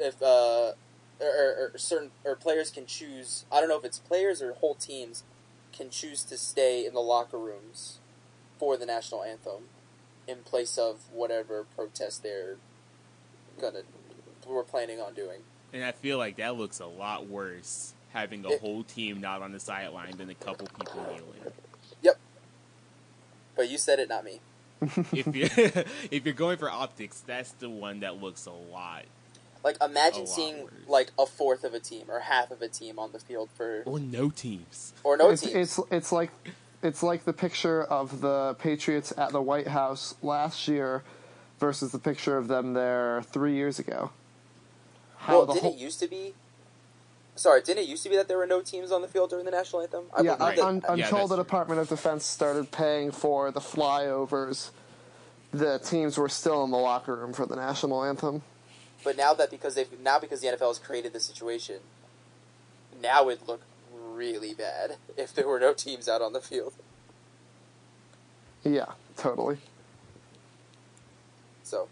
S3: if uh or, or, or certain or players can choose, I don't know if it's players or whole teams can choose to stay in the locker rooms for the national anthem in place of whatever protest they're gonna we're planning on doing.
S4: And I feel like that looks a lot worse having a
S3: It-
S4: whole team not on the sideline than a couple people kneeling. Yep.
S3: But you said it, not me.
S4: if you if you're going for optics, that's the one that looks a lot
S3: Like imagine seeing
S4: worse.
S3: like a fourth of a team or half of a team on the field for
S4: or no teams.
S3: or no
S2: it's,
S3: teams.
S2: it's it's like it's like the picture of the Patriots at the White House last year versus the picture of them there three years ago. How
S3: well,
S2: the
S3: didn't
S2: whole
S3: it used to be? Sorry, didn't it used to be that there were no teams on the field during the national anthem? I
S2: yeah,
S4: Right.
S3: that-
S2: un-
S4: Yeah,
S2: until the
S4: true.
S2: Department of Defense started paying for the flyovers, the teams were still in the locker room for the national anthem.
S3: But now that because they've now because the NFL has created the situation, now it'd look really bad if there were no teams out on the field.
S2: Yeah, totally.
S3: So,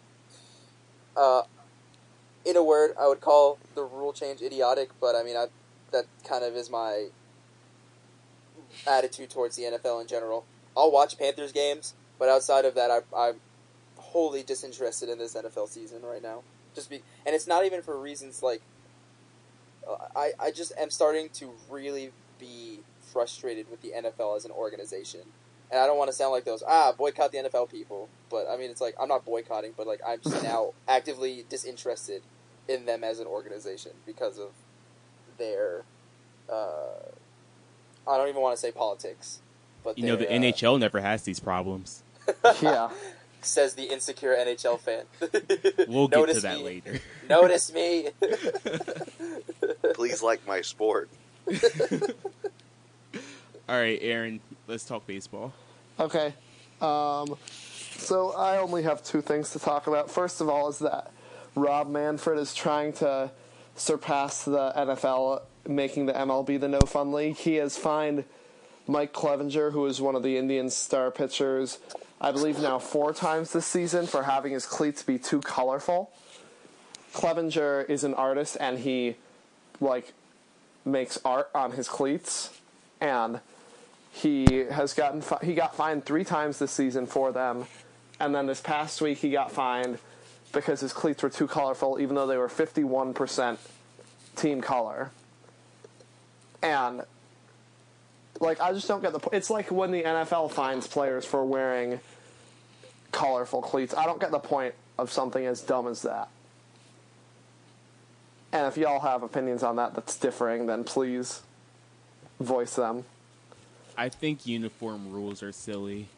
S3: uh, in a word, I would call the rule change idiotic. But I mean, I that kind of is my attitude towards the NFL in general. I'll watch Panthers games, but outside of that, I, I'm wholly disinterested in this NFL season right now. Just be, and it's not even for reasons like uh, I, I just am starting to really be frustrated with the NFL as an organization. And I don't want to sound like those ah boycott the NFL people, but I mean it's like I'm not boycotting, but like I'm just now actively disinterested in them as an organization because of their uh, I don't even want to say politics, but
S4: You know, the
S3: uh,
S4: NHL never has these problems.
S2: Yeah.
S3: Says the insecure NHL fan.
S4: We'll get
S3: Notice
S4: to that
S3: me.
S4: later.
S3: Notice me.
S1: Please like my sport.
S4: All right, Aaron, let's talk baseball.
S2: Okay. Um, so I only have two things to talk about. First of all, is that Rob Manfred is trying to surpass the NFL, making the MLB the no fun league. He has fined Mike Clevinger, who is one of the Indians' star pitchers, I believe now four times this season for having his cleats be too colorful. Clevinger is an artist and he like makes art on his cleats and he has gotten fi- he got fined three times this season for them, and then this past week he got fined because his cleats were too colorful, even though they were fifty one percent team color. And like I just don't get the. po- It's like when the NFL fines players for wearing colorful cleats. I don't get the point of something as dumb as that. And if y'all have opinions on that that's differing, then please voice them.
S4: I think uniform rules are silly.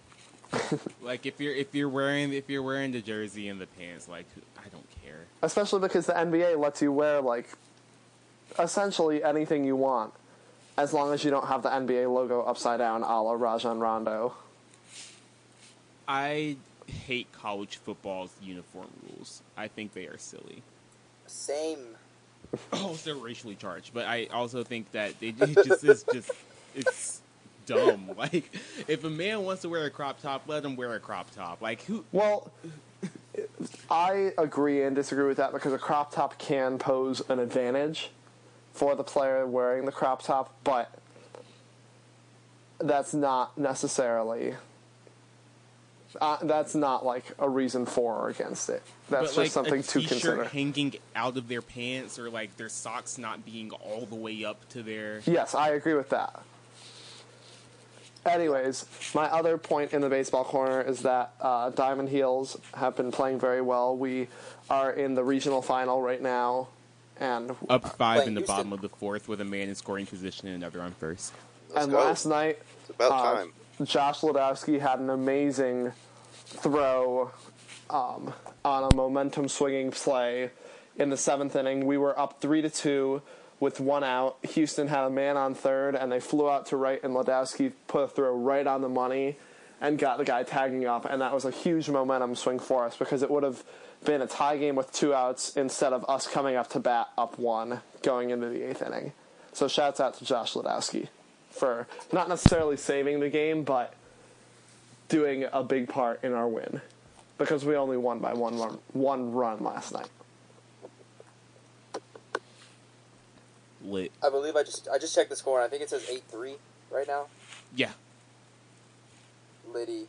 S4: like if you're if you're wearing if you're wearing the jersey and the pants, like I don't care.
S2: especially because the NBA lets you wear like essentially anything you want, as long as you don't have the NBA logo upside down, a la Rajon Rondo.
S4: I hate college football's uniform rules. I think they are silly.
S3: Same.
S4: Oh, they're racially charged, but I also think that it, it just is just it's dumb. Like if a man wants to wear a crop top, let him wear a crop top. Like who?
S2: Well, I agree and disagree with that because a crop top can pose an advantage for the player wearing the crop top, but that's not necessarily. Uh, that's not like a reason for or against it. That's
S4: but
S2: just
S4: like
S2: something to consider.
S4: hanging out of their pants or like their socks not being all the way up to their.
S2: Yes, I agree with that. Anyways, my other point in the baseball corner is that uh, Diamond Heels have been playing very well. We are in the regional final right now, and
S4: Up five in the
S3: Houston.
S4: bottom of the fourth with a man in scoring position and another on first.
S1: Let's
S2: and
S1: go.
S2: last night
S1: It's about
S2: uh,
S1: time.
S2: Josh Ladowski had an amazing throw um, on a momentum swinging play in the seventh inning. We were up three to two with one out. Houston had a man on third, and they flew out to right, and Ladowski put a throw right on the money and got the guy tagging up, and that was a huge momentum swing for us because it would have been a tie game with two outs instead of us coming up to bat up one going into the eighth inning. So shouts out to Josh Ladowski for not necessarily saving the game, but doing a big part in our win because we only won by one run, one run last night.
S4: Lit.
S3: I believe I just I just checked the score and I think it says eight three right now.
S4: Yeah.
S3: Liddy.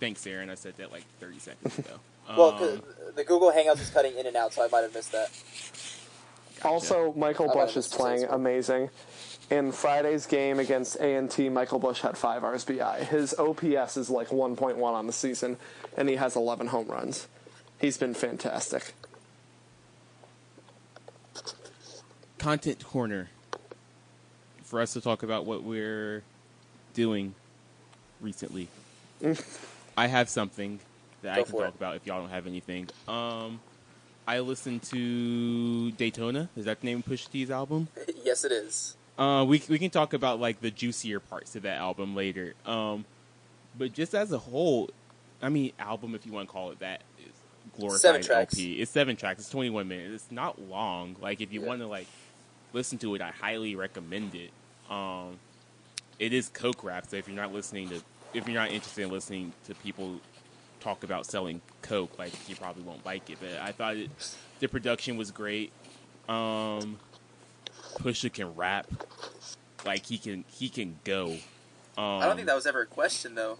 S4: Thanks, Aaron. I said that like 30 seconds ago.
S3: Well,
S4: Um,
S3: 'cause the Google Hangouts is cutting in and out, so I might have missed that.
S4: gotcha.
S2: Also, Michael
S3: How
S2: Busch is playing amazing. In Friday's game against A&T, Michael Busch had 5 RSBI. His OPS is like 1.1 on the season, and he has 11 home runs. He's been fantastic.
S4: content corner for us to talk about what we're doing recently. I have something that I can talk
S3: it.
S4: about if y'all don't have anything. Um, I listened to Daytona. Is that the name of Pusha T's album?
S3: yes, it is.
S4: Uh, we we can talk about like the juicier parts of that album later. Um, but just as a whole, I mean, album if you want to call it that is glorified
S3: Seven tracks.
S4: LP. It's seven tracks. It's twenty one minutes. It's not long. Like if you
S3: Yeah.
S4: want to like listen to it, I highly recommend it. Um, it is coke rap. So if you're not listening to, if you're not interested in listening to people talk about selling coke, like you probably won't like it. But I thought it, the production was great. Um, Pusha can rap. like he can he can go. Um,
S3: I don't think that was ever a question though.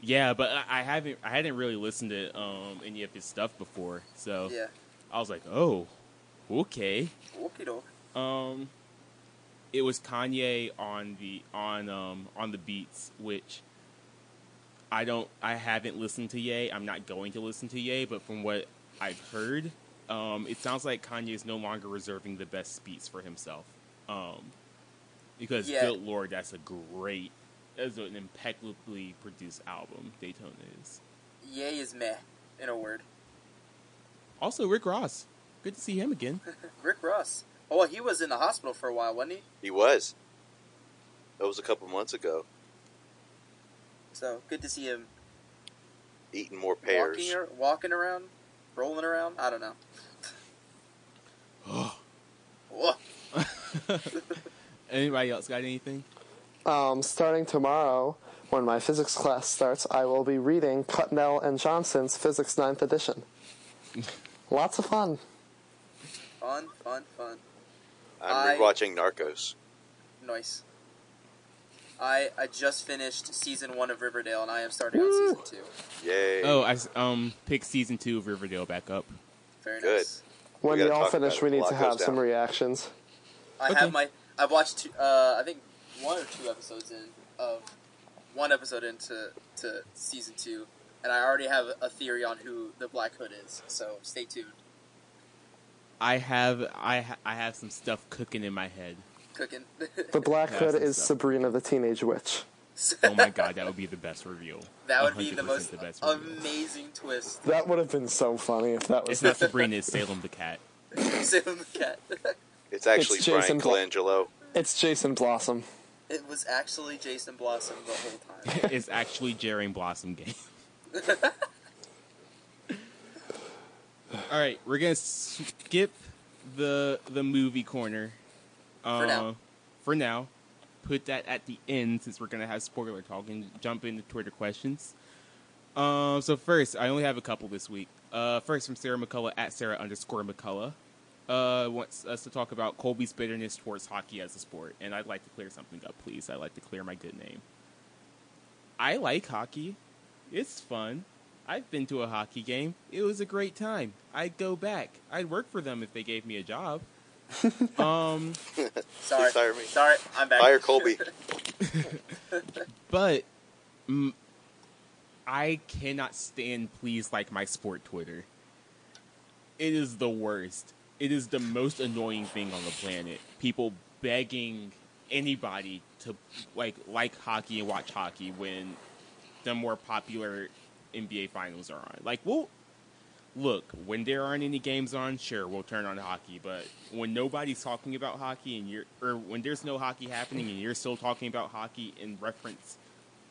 S4: Yeah, but I- I haven't I hadn't really listened to um, any of his stuff before, so
S3: Yeah.
S4: I was like, oh, okay.
S3: Okie doke.
S4: Um, it was Kanye on the on um on the beats, which I don't I haven't listened to Ye. I'm not going to listen to Ye, but from what I've heard, um, it sounds like Kanye is no longer reserving the best beats for himself. Um, because
S3: Yeah.
S4: good lord, that's a great, that's an impeccably produced album. Daytona is.
S3: Yay is meh, in a word.
S4: Also, Rick Ross. Good to see him again.
S3: Rick Ross. Oh, well, he was in the hospital for a while, wasn't he?
S1: He was. That was a couple months ago.
S3: So good to see him
S1: Eating more pears.
S3: walking, ar- walking around, rolling around. I don't know.
S4: Anybody else got anything?
S2: Um, starting tomorrow, when my physics class starts, I will be reading Cutnell and Johnson's Physics 9th edition. Lots of fun.
S3: Fun, fun, fun.
S1: I'm
S3: I-
S1: rewatching Narcos.
S3: Nice. I I just finished season one of Riverdale, and I am starting on season two.
S1: Yay.
S4: Oh, I um picked season two of Riverdale back up.
S3: Very
S1: Good.
S3: nice.
S2: When
S1: gotta
S2: all finish, we need to
S1: goes
S2: have some reactions.
S3: I
S4: Okay.
S3: have my. I've watched two, uh, I think one or two episodes in of one episode into to season two, and I already have a theory on who the Black Hood is. So stay tuned.
S4: I have I ha- I have some stuff cooking in my head.
S3: Cooking.
S2: The Black Hood is
S4: stuff.
S2: Sabrina the Teenage Witch.
S4: Oh my god, that would be the best reveal.
S3: that would be the most
S4: the best reveal.
S3: amazing twist.
S2: That would have been so funny if that was.
S4: It's not Sabrina, it's Salem the cat.
S3: Salem the cat.
S1: It's actually
S2: It's Jason
S1: Brian
S2: Bla-
S1: Colangelo.
S2: It's Jason Blossom.
S3: it was actually Jason Blossom the whole time.
S4: It's actually Jerry Blossom game. All right, we're gonna skip the the movie corner uh,
S3: For now.
S4: For now, put that at the end since we're gonna have spoiler talk and jump into Twitter questions. Um, so first, I only have a couple this week. Uh, first from Sarah McCullough at Sarah underscore McCullough. Uh, wants us to talk about Colby's bitterness towards hockey as a sport, and I'd like to clear something up, please. I'd like to clear my good name. I like hockey. It's fun. I've been to a hockey game. It was a great time. I'd go back. I'd work for them if they gave me a job. um,
S3: Sorry.
S1: fire me.
S3: Sorry, I'm back.
S1: Fire Colby.
S4: but mm, I cannot stand please like my sport Twitter. It is the worst. It is the most annoying thing on the planet. People begging anybody to like like hockey and watch hockey when the more popular NBA finals are on. Like, well, look, when there aren't any games on, sure, we'll turn on hockey. But when nobody's talking about hockey and you're, or when there's no hockey happening and you're still talking about hockey in reference,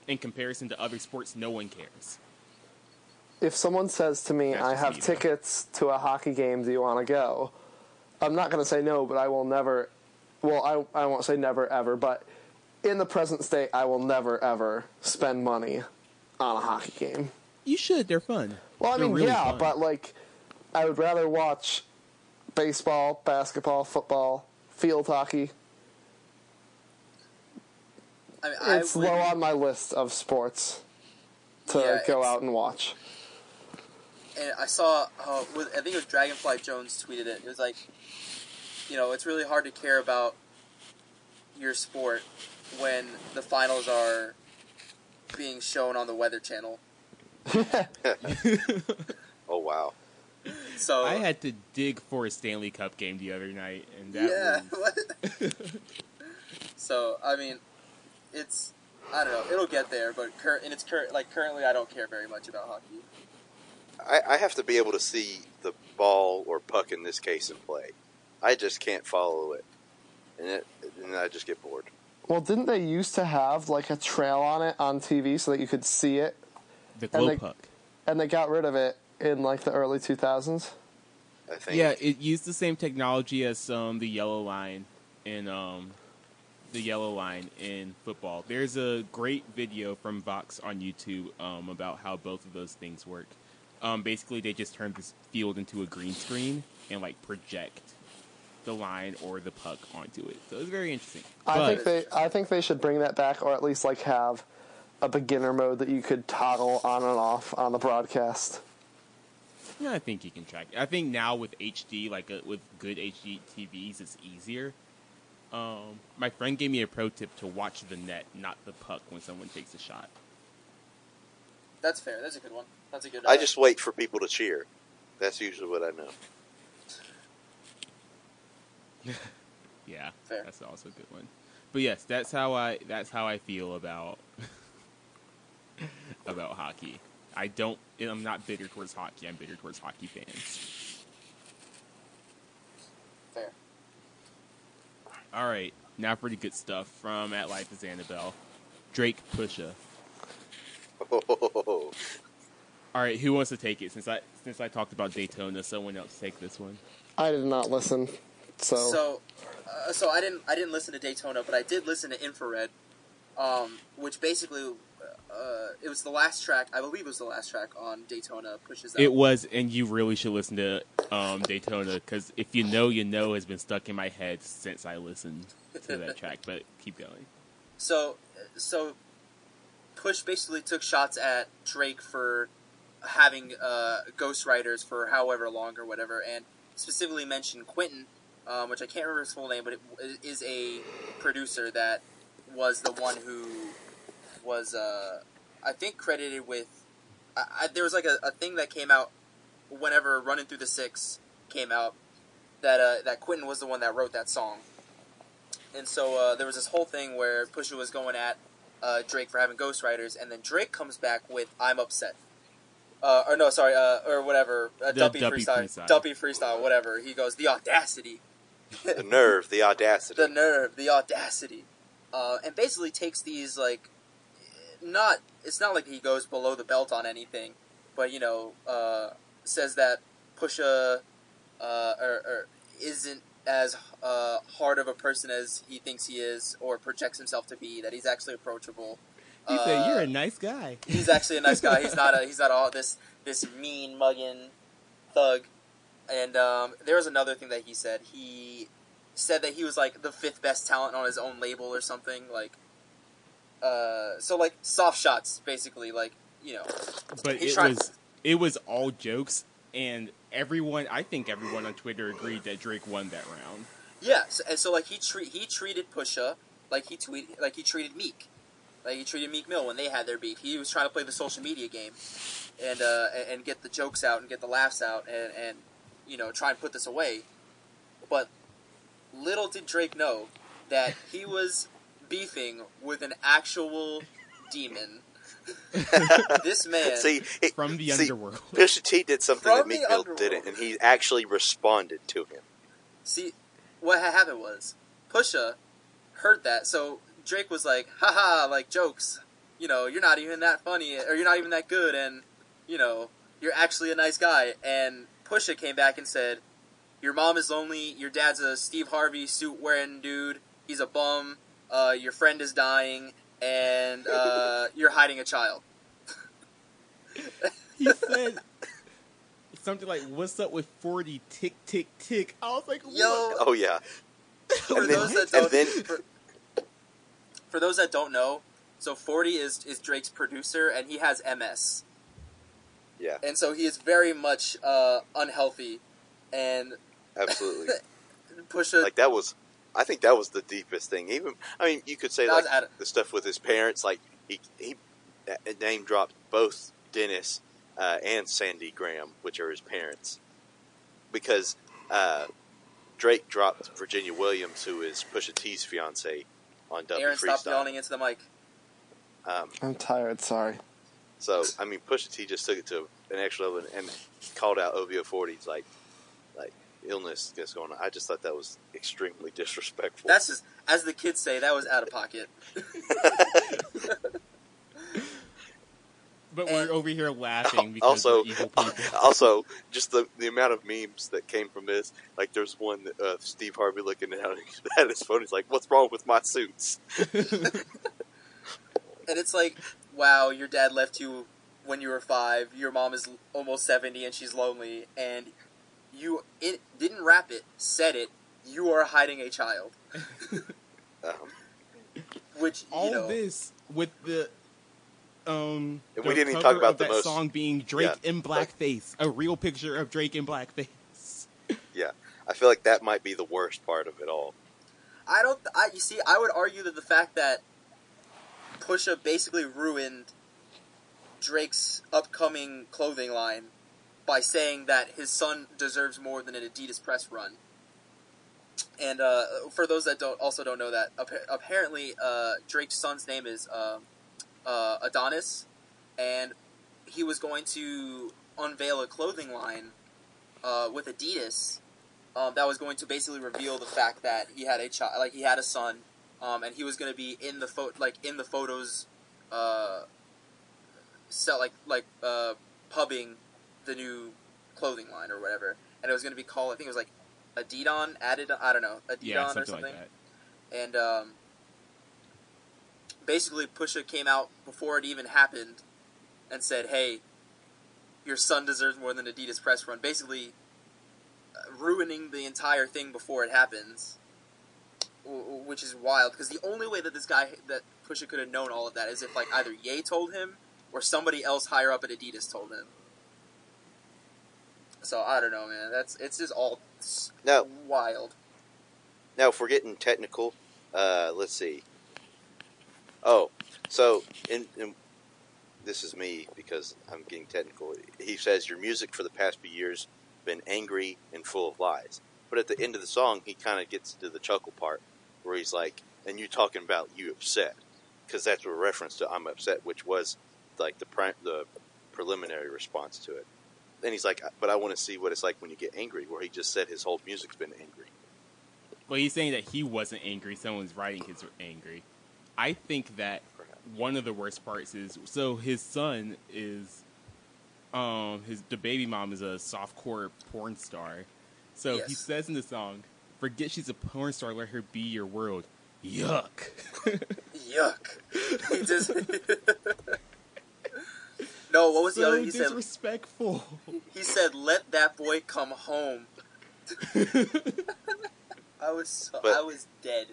S4: in comparison to other sports, no one cares.
S2: If someone says to me,
S4: That's
S2: "I have
S4: me, though.
S2: tickets to a hockey game. Do you want to go?" I'm not going to say no, but I will never. Well, I I won't say never ever, but in the present state, I will never ever spend money on a hockey game.
S4: You should. They're fun.
S2: Well, I
S4: They're
S2: mean,
S4: really
S2: yeah,
S4: fun.
S2: but like, I would rather watch baseball, basketball, football, field hockey.
S3: I mean, I
S2: It's
S3: would-
S2: low on my list of sports to
S3: Yeah,
S2: go out and watch.
S3: and I saw, uh, with, I think it was Dragonfly Jones tweeted it. It was like, you know, it's really hard to care about your sport when the finals are being shown on the Weather Channel.
S1: Oh wow.
S3: So
S4: I had to dig for a Stanley Cup game the other night, and that
S3: yeah.
S4: was
S3: so I mean, it's I don't know. It'll get there, but cur- and it's cur- like currently I don't care very much about hockey.
S1: I, I have to be able to see the ball or puck in this case in play. I just can't follow it, and it, and I just get bored.
S2: Well, didn't they used to have like a trail on it on TV so that you could see it,
S4: the
S2: And they-
S4: puck.
S2: and they got rid of it in like the early 2000s?
S1: I think.
S4: Yeah, it used the same technology as um, the yellow line in um, the yellow line in football. There's a great video from Vox on YouTube um, about how both of those things work. Um, basically, they just turn this field into a green screen and like project the line or the puck onto it. So it's very interesting.
S2: I
S4: But-
S2: think they I think they should bring that back, or at least like have a beginner mode that you could toggle on and off on the broadcast.
S4: Yeah, I think you can track. I think now with HD, like uh, with good HD TVs, it's easier. Um, my friend gave me a pro tip to watch the net, not the puck, when someone takes a shot.
S3: That's fair. That's a good one. That's a good.
S1: I
S3: uh,
S1: just wait for people to cheer. That's usually what I know.
S4: Yeah,
S3: Fair.
S4: that's also a good one. But yes, that's how I that's how I feel about about hockey. I don't. I'm not bitter towards hockey. I'm bitter towards hockey fans.
S3: fair.
S4: All right, now pretty good stuff from At Life is Annabelle. Drake Pusha.
S1: Oh,
S4: All right, who wants to take it? Since I since I talked about Daytona, someone else take this one.
S2: I did not listen, so,
S3: So, uh, so I didn't I didn't listen to Daytona, but I did listen to Infrared, um, which basically uh, it was the last track. I believe it was the last track on Daytona. Pushes out.
S4: It was, and you really should listen to um, Daytona because if you know, you know has been stuck in my head since I listened to that track. But keep going.
S3: So, so Push basically took shots at Drake for having uh, ghostwriters for however long or whatever, and specifically mentioned Quentin, um, which I can't remember his full name, but it is a producer that was the one who was, uh, I think, credited with. I, I, there was like a, a thing that came out whenever Running Through the Six came out that uh, that Quentin was the one that wrote that song. And so uh, there was this whole thing where Pusha was going at uh, Drake for having ghostwriters, and then Drake comes back with "I'm upset," uh, or no, sorry, uh, or whatever, uh,
S4: The
S3: Duppy,
S4: Duppy
S3: freestyle,
S4: freestyle.
S3: Duppy freestyle, whatever. He goes, "The audacity,
S1: the nerve, the audacity.
S3: the nerve, the audacity," uh, and basically takes these like, not it's not like he goes below the belt on anything, but you know, uh, says that Pusha uh, or, or isn't as uh, hard of a person as he thinks he is or projects himself to be. That he's actually approachable.
S4: He
S3: Uh,
S4: said, "You're a nice guy."
S3: he's actually a nice guy. He's not a he's not all this this mean mugging thug. And um, there was another thing that he said. He said that he was like the fifth best talent on his own label or something. Like, uh, so like soft shots, basically. Like you know,
S4: But it was it was all jokes, and everyone. I think everyone on Twitter agreed that Drake won that round.
S3: yeah. So, and so like he treat he treated Pusha like he tweet like he treated Meek. Like he treated Meek Mill when they had their beef. He was trying to play the social media game, and uh, and- and get the jokes out and get the laughs out and, and you know try and put this away. But little did Drake know that he was beefing with an actual demon. this man,
S1: See, it,
S4: From the
S1: see,
S4: underworld.
S1: Pusha T did something that
S3: From the
S1: Meek Mill didn't, and he actually responded to him.
S3: see what had happened was Pusha heard that, so Drake was like, "Haha, like jokes. You know, you're not even that funny, or you're not even that good, and you know, you're actually a nice guy." And Pusha came back and said, "Your mom is lonely. Your dad's a Steve Harvey suit wearing dude. He's a bum. Uh, your friend is dying, and uh, you're hiding a child."
S4: He said something like, "What's up with forty tick tick tick?" I was like,
S3: Yo,
S4: "What?"
S1: Oh yeah,
S3: for
S1: And then-
S3: those that don't,
S1: then-
S3: for, for those that don't know, so Forty is is Drake's producer, and he has MS,
S1: yeah,
S3: and so he is very much uh, unhealthy, and
S1: absolutely.
S3: Pusha.
S1: like that was, I think that was the deepest thing. Even, I mean, you could say
S3: That
S1: like
S3: was
S1: the stuff with his parents. Like he he uh, name dropped both Dennis uh, and Sandy Graham, which are his parents, because uh, Drake dropped Virginia Williams, who is Pusha T's fiance, on W
S3: Aaron, stop
S1: Freestyle.
S3: yawning into the mic.
S1: Um,
S2: I'm tired. Sorry.
S1: So I mean, Pusha T just took it to an extra level and called out OVO 40's like, like illness that's going on. I just thought that was extremely disrespectful.
S3: That's just, as the kids say, that was out of pocket.
S4: But
S3: And-
S4: we're over here laughing because
S1: also,
S4: we're evil
S1: also just the the amount of memes that came from this. Like, there's one that, uh, Steve Harvey looking at, at his phone. He's like, "What's wrong with my suits?"
S3: And it's like, wow, your dad left you when you were five. Your mom is almost seventy, and she's lonely. And you it didn't rap it, said it. you are hiding a child.
S1: Um,
S3: Which
S4: All
S3: you know,
S4: this with the um. The
S1: we didn't even
S4: cover
S1: talk about
S4: of
S1: the
S4: that
S1: most-
S4: song being Drake
S1: yeah,
S4: in blackface, a real picture of Drake in blackface.
S1: yeah, I feel like that might be the worst part of it all.
S3: I don't. I you see, I would argue that the fact that Pusha basically ruined Drake's upcoming clothing line by saying that his son deserves more than an Adidas press run. And uh, for those that don't also don't know that, appa- apparently uh, Drake's son's name is uh, uh, Adonis, and he was going to unveil a clothing line uh, with Adidas um, that was going to basically reveal the fact that he had a child, like he had a son, um, and he was going to be in the photo, like in the photos, uh, sell like like uh, pubbing the new clothing line or whatever, and it was going to be called, I think it was like Adidon, added, I don't know, Adidon
S4: Yeah,
S3: or
S4: something
S3: something,
S4: like that.
S3: and um, basically Pusha came out before it even happened and said, "Hey, your son deserves more than Adidas press run." Basically, uh, ruining the entire thing before it happens, which is wild. Because the only way that this guy that Pusha could have known all of that is if like either Ye told him or somebody else higher up at Adidas told him. So I don't know, man. That's it's just all
S1: Now,
S3: wild.
S1: now if we're getting technical, uh, let's see. Oh, so in, in this is me because I'm getting technical. He says your music for the past few years been angry and full of lies. But at the end of the song, he kind of gets to the chuckle part where he's like, "And you talking about you upset?" Because that's a reference to "I'm upset," which was like the pri- the preliminary response to it. Then he's like, "But I want to see what it's like when you get angry." Where he just said his whole music's been angry.
S4: Well, he's saying that he wasn't angry. Someone's writing his angry. I think that one of the worst parts is so his son is, um, his the baby mom is a softcore porn star. So he says in the song, "Forget she's a porn star. Let her be your world." Yuck.
S3: Yuck. He just. no, what was the
S4: so
S3: other? He said.
S4: disrespectful.
S3: He said, "Let that boy come home." I was so,
S1: But-
S3: I was dead.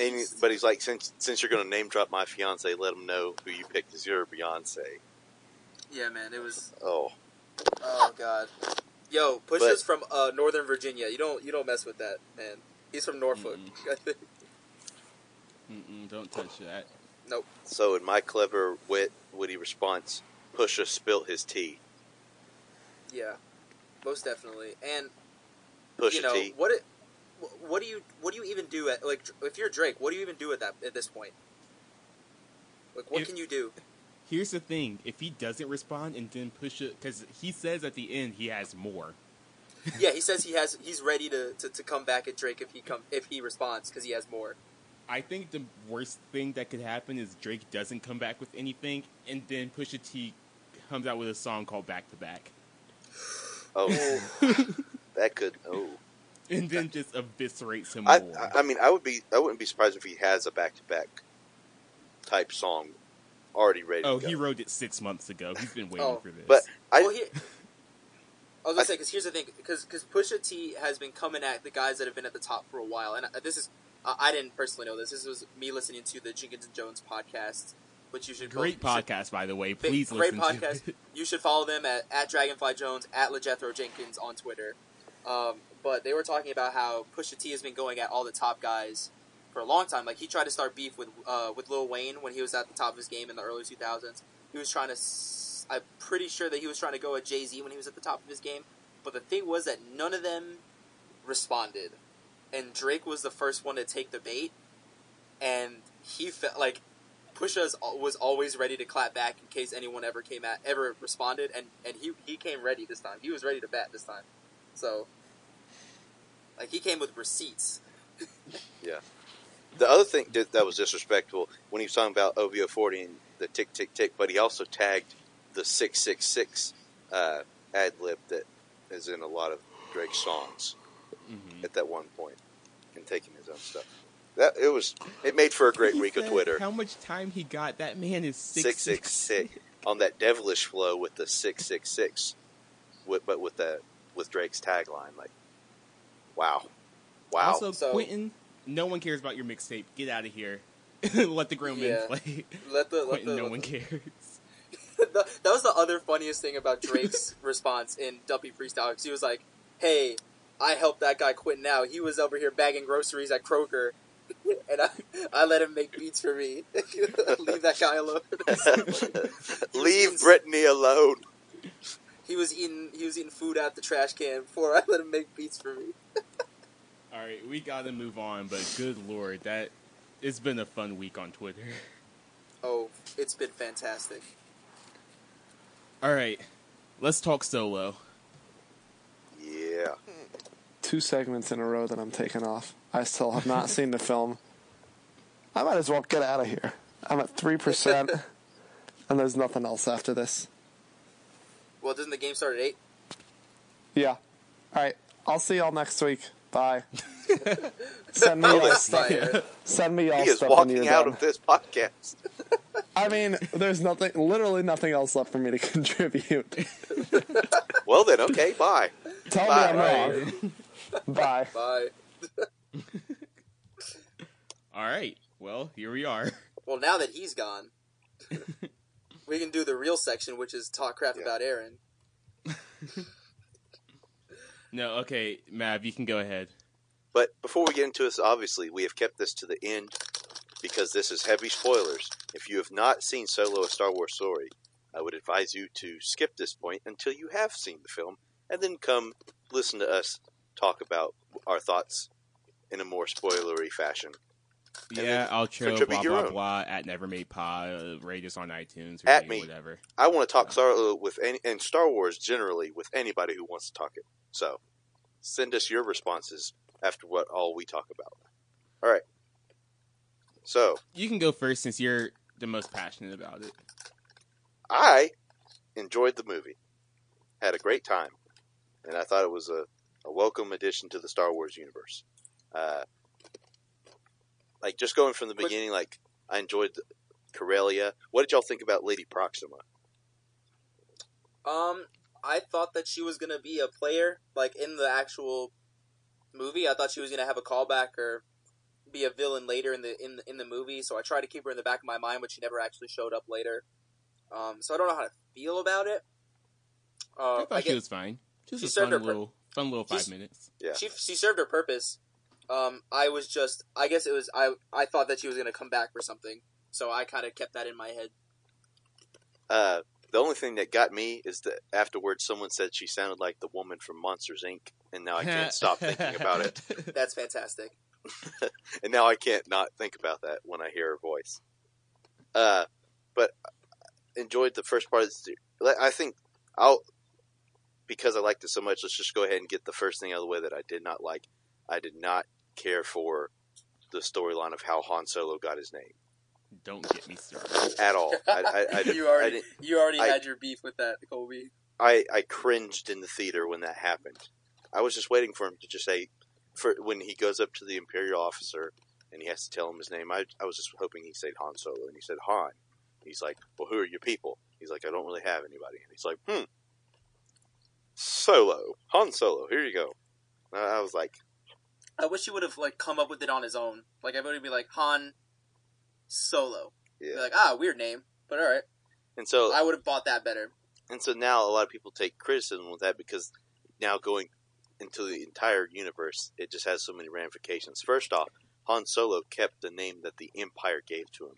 S1: And, but he's like, since since you're going to name drop my fiance, let him know who you picked as your Beyonce.
S3: yeah, man, it was.
S1: Oh,
S3: Oh god. Yo,
S1: But-
S3: Pusha's from uh, Northern Virginia. You don't you don't mess with that, man. He's from Norfolk.
S4: Mm-mm, don't touch that.
S3: Nope.
S1: so in my clever wit, witty response, Pusha spilt his tea.
S3: Yeah, most definitely. And
S1: Pusha
S3: you know
S1: T.
S3: what? It, what do you what do you even do at like if you're Drake? What do you even do at that at this point? Like, what
S4: If-
S3: can you do?
S4: Here's the thing: if he doesn't respond and then push it, because he says at the end he has more.
S3: yeah, he says he has he's ready to, to, to come back at Drake if he come if he responds because he has more.
S4: I think the worst thing that could happen is Drake doesn't come back with anything, and then Pusha T comes out with a song called "Back to Back,"
S1: Oh, that could. Oh,
S4: and then just eviscerates him
S1: I,
S4: more.
S1: I I mean, I would be. I wouldn't be surprised if he has a back to back type song already ready.
S4: oh,
S1: to go.
S4: he wrote it six months ago. He's been waiting
S3: Oh.
S4: for this.
S1: But I,
S3: well, he, I was gonna
S1: I-
S3: say because here's the thing because because Pusha T has been coming at the guys that have been at the top for a while, and uh, this is uh, I didn't personally know this. This was me listening to the Jenkins and Jones podcast, which you should go-
S4: great
S3: should-
S4: podcast, by the way.
S3: Big-
S4: Please
S3: great
S4: listen
S3: podcast.
S4: to it.
S3: You should follow them at, at Dragonfly Jones at LeJethro Jenkins on Twitter. Um, but they were talking about how Pusha T has been going at all the top guys for a long time. Like he tried to start beef with uh, with Lil Wayne when he was at the top of his game in the early 2000s. He was trying to. I'm pretty sure that he was trying to go at Jay Z when he was at the top of his game. But the thing was that none of them responded, and Drake was the first one to take the bait, and he felt like Pusha was always ready to clap back in case anyone ever came at ever responded, and and he he came ready this time. He was ready to bat this time, so like he came with receipts. Yeah.
S1: The other thing that, that was disrespectful when he was talking about OVO forty and the tick tick tick, but he also tagged the six six six uh, ad lib that is in a lot of Drake's songs
S4: Mhm.
S1: At that one point, and taking his own stuff. That it was. It made for a great
S4: He
S1: week of Twitter.
S4: How much time he got? That man is
S1: Six six six on that devilish flow with the six six six, with but with that with Drake's tagline. Like, wow, Wow.
S4: Also,
S3: So-
S4: Quentin, no one cares about your mixtape. Get out of here. let the grown
S3: Yeah.
S4: men play.
S3: Let the let the,
S4: no
S3: let
S4: one
S3: the-
S4: cares.
S3: that that was the other funniest thing about Drake's response in Duppy Freestyle because he was like, "Hey, I helped that guy quit now. He was over here bagging groceries at Kroger, and I I let him make beats for me. Leave that guy alone."
S1: Leave Brittany alone.
S3: he was eating he was eating food out the trash can before I let him make beats for me.
S4: All right, we gotta move on. But good lord, that it's been a fun week on Twitter.
S3: Oh, it's been fantastic.
S4: All right, let's talk solo.
S1: Yeah.
S2: Two segments in a row that I'm taking off. I still have not seen the film. I might as well get out of here. I'm at 3%, and there's nothing else after this.
S3: Well, doesn't the game start at eight?
S2: Yeah. All right. I'll see y'all next week. Bye. send me
S1: Oh,
S2: y'all stuff.
S3: fire.
S2: Send me y'all
S1: He is
S2: stuff when you're
S1: walking out
S2: done.
S1: of this podcast.
S2: I mean, there's nothing, literally nothing else left for me to contribute.
S1: Well then, okay, bye.
S2: Tell
S1: Bye.
S2: me I'm wrong. Bye.
S3: Bye.
S4: All right, well here we are.
S3: Well, now that he's gone, we can do the real section, which is talk crap
S1: Yeah.
S3: about Aaron.
S4: No, okay, Mav, you can go ahead.
S1: But before we get into this, obviously we have kept this to the end because this is heavy spoilers. If you have not seen Solo: A Star Wars Story, I would advise you to skip this point until you have seen the film, and then come listen to us talk about our thoughts in a more spoilery fashion. And
S4: yeah, I'll
S1: contribute
S4: blah
S1: your
S4: blah blah. At Never Made Pod, uh, rate us on iTunes,
S1: At me.
S4: whatever.
S1: I want to talk Solo with any and Star Wars generally with anybody who wants to talk it. So send us your responses after what all we talk about. All right. So
S4: You can go first since you're the most passionate about it.
S1: I enjoyed the movie, had a great time, and I thought it was a, a welcome addition to the Star Wars universe. Uh, like just going from the
S3: Quick-
S1: beginning, like I enjoyed Corellia. What did y'all think about Lady Proxima?
S3: Um, I thought that she was gonna be a player, like in the actual movie. I thought she was gonna have a callback or be a villain later in the in the, in the movie. So I tried to keep her in the back of my mind, but she never actually showed up later. Um, so I don't know how to feel about it.
S4: I
S3: Uh,
S4: thought
S3: I
S4: she was fine. Just
S3: she
S4: a
S3: served
S4: fun
S3: her pur-
S4: little, fun little five
S3: She's-
S4: minutes.
S1: Yeah.
S3: she she served her purpose. Um, I was just, I guess it was, I I thought that she was gonna come back for something. So I kind of kept that in my head.
S1: Uh, the only thing that got me is that afterwards someone said she sounded like the woman from Monsters Inc. And now I can't stop thinking about it.
S3: That's fantastic.
S1: and now I can't not think about that when I hear her voice. Uh, but enjoyed the first part of the. se- I think I'll because I liked it so much. Let's just go ahead and get the first thing out of the way that I did not like. I did not care for the storyline of how Han Solo got his name
S4: Don't get me started.
S1: at all. I, I, I,
S3: you already
S1: didn't-
S3: you already
S1: I-
S3: had your beef with that, Colby.
S1: I, I cringed in the theater when that happened. I was just waiting for him to just say, for when he goes up to the Imperial officer and he has to tell him his name. I, I was just hoping he said Han Solo, and he said Han. He's like, well, who are your people? He's like, I don't really have anybody. And he's like, hmm, Solo, Han Solo. Here you go. And I was like,
S3: I wish he would have like come up with it on his own. Like everybody would be like Han Solo. Be like, ah, weird name, but all right.
S1: And so
S3: I would have bought that better.
S1: And so now a lot of people take criticism with that because now going into the entire universe, it just has so many ramifications. First off, Han Solo kept the name that the Empire gave to him.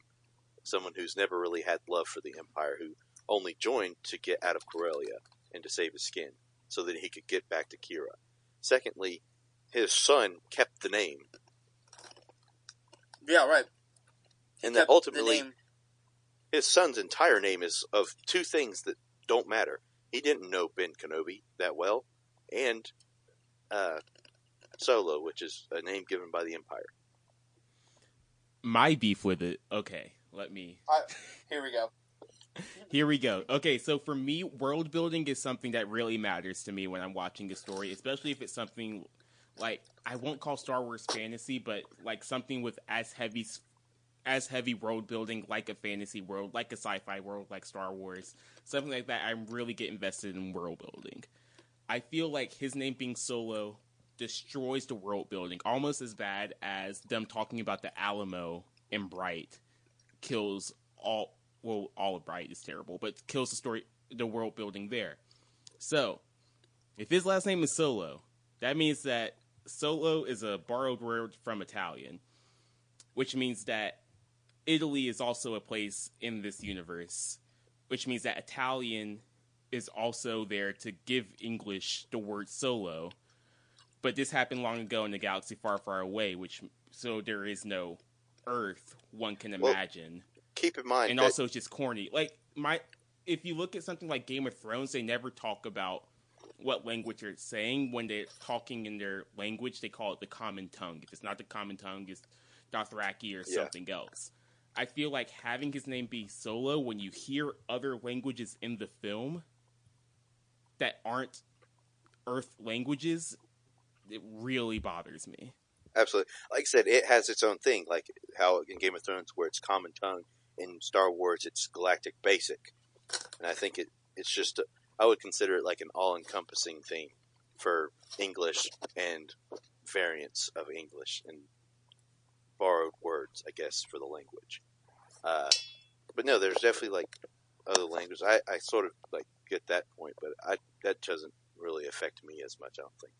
S1: Someone who's never really had love for the Empire, who only joined to get out of Corellia and to save his skin so that he could get back to Qi'ra. Secondly, his son kept the name.
S3: Yeah, right. He
S1: And then
S3: kept the
S1: ultimately,
S3: name-
S1: his son's entire name is of two things that don't matter. He didn't know Ben Kenobi that well, and uh, Solo, which is a name given by the Empire.
S4: My beef with it. Okay, let me.
S3: here we go.
S4: Here we go. Okay, so for me, world building is something that really matters to me when I'm watching a story, especially if it's something like I won't call Star Wars fantasy, but like something with as heavy as heavy world building like a fantasy world, like a sci-fi world like Star Wars. Something like that I really get invested in world building. I feel like his name being Solo destroys the world building, almost as bad as them talking about the Alamo and Bright kills all. Well, all of Bright is terrible, but kills the story, the world building there. So, if his last name is Solo, that means that Solo is a borrowed word from Italian, which means that Italy is also a place in this universe, which means that Italian is also there to give English the word solo. But this happened long ago in a galaxy far, far away, which so there is no Earth one can
S1: Well,
S4: imagine.
S1: Keep in mind,
S4: and
S1: that-
S4: also it's just corny. Like my if you look at something like Game of Thrones, they never talk about what language they're saying. When they're talking in their language, they call it the common tongue. If it's not the common tongue, it's Dothraki or
S1: Yeah.
S4: something else. I feel like having his name be Solo when you hear other languages in the film that aren't Earth languages, it really bothers me.
S1: absolutely. Like I said, it has its own thing, like how in Game of Thrones, where it's common tongue. In Star Wars, it's galactic basic, and I think it it's just a, I would consider it like an all encompassing theme for English and variants of English and borrowed words, I guess, for the language. Uh, but no, there's definitely like other languages. I, I sort of like get that point, but I that doesn't really affect me as much. I don't think.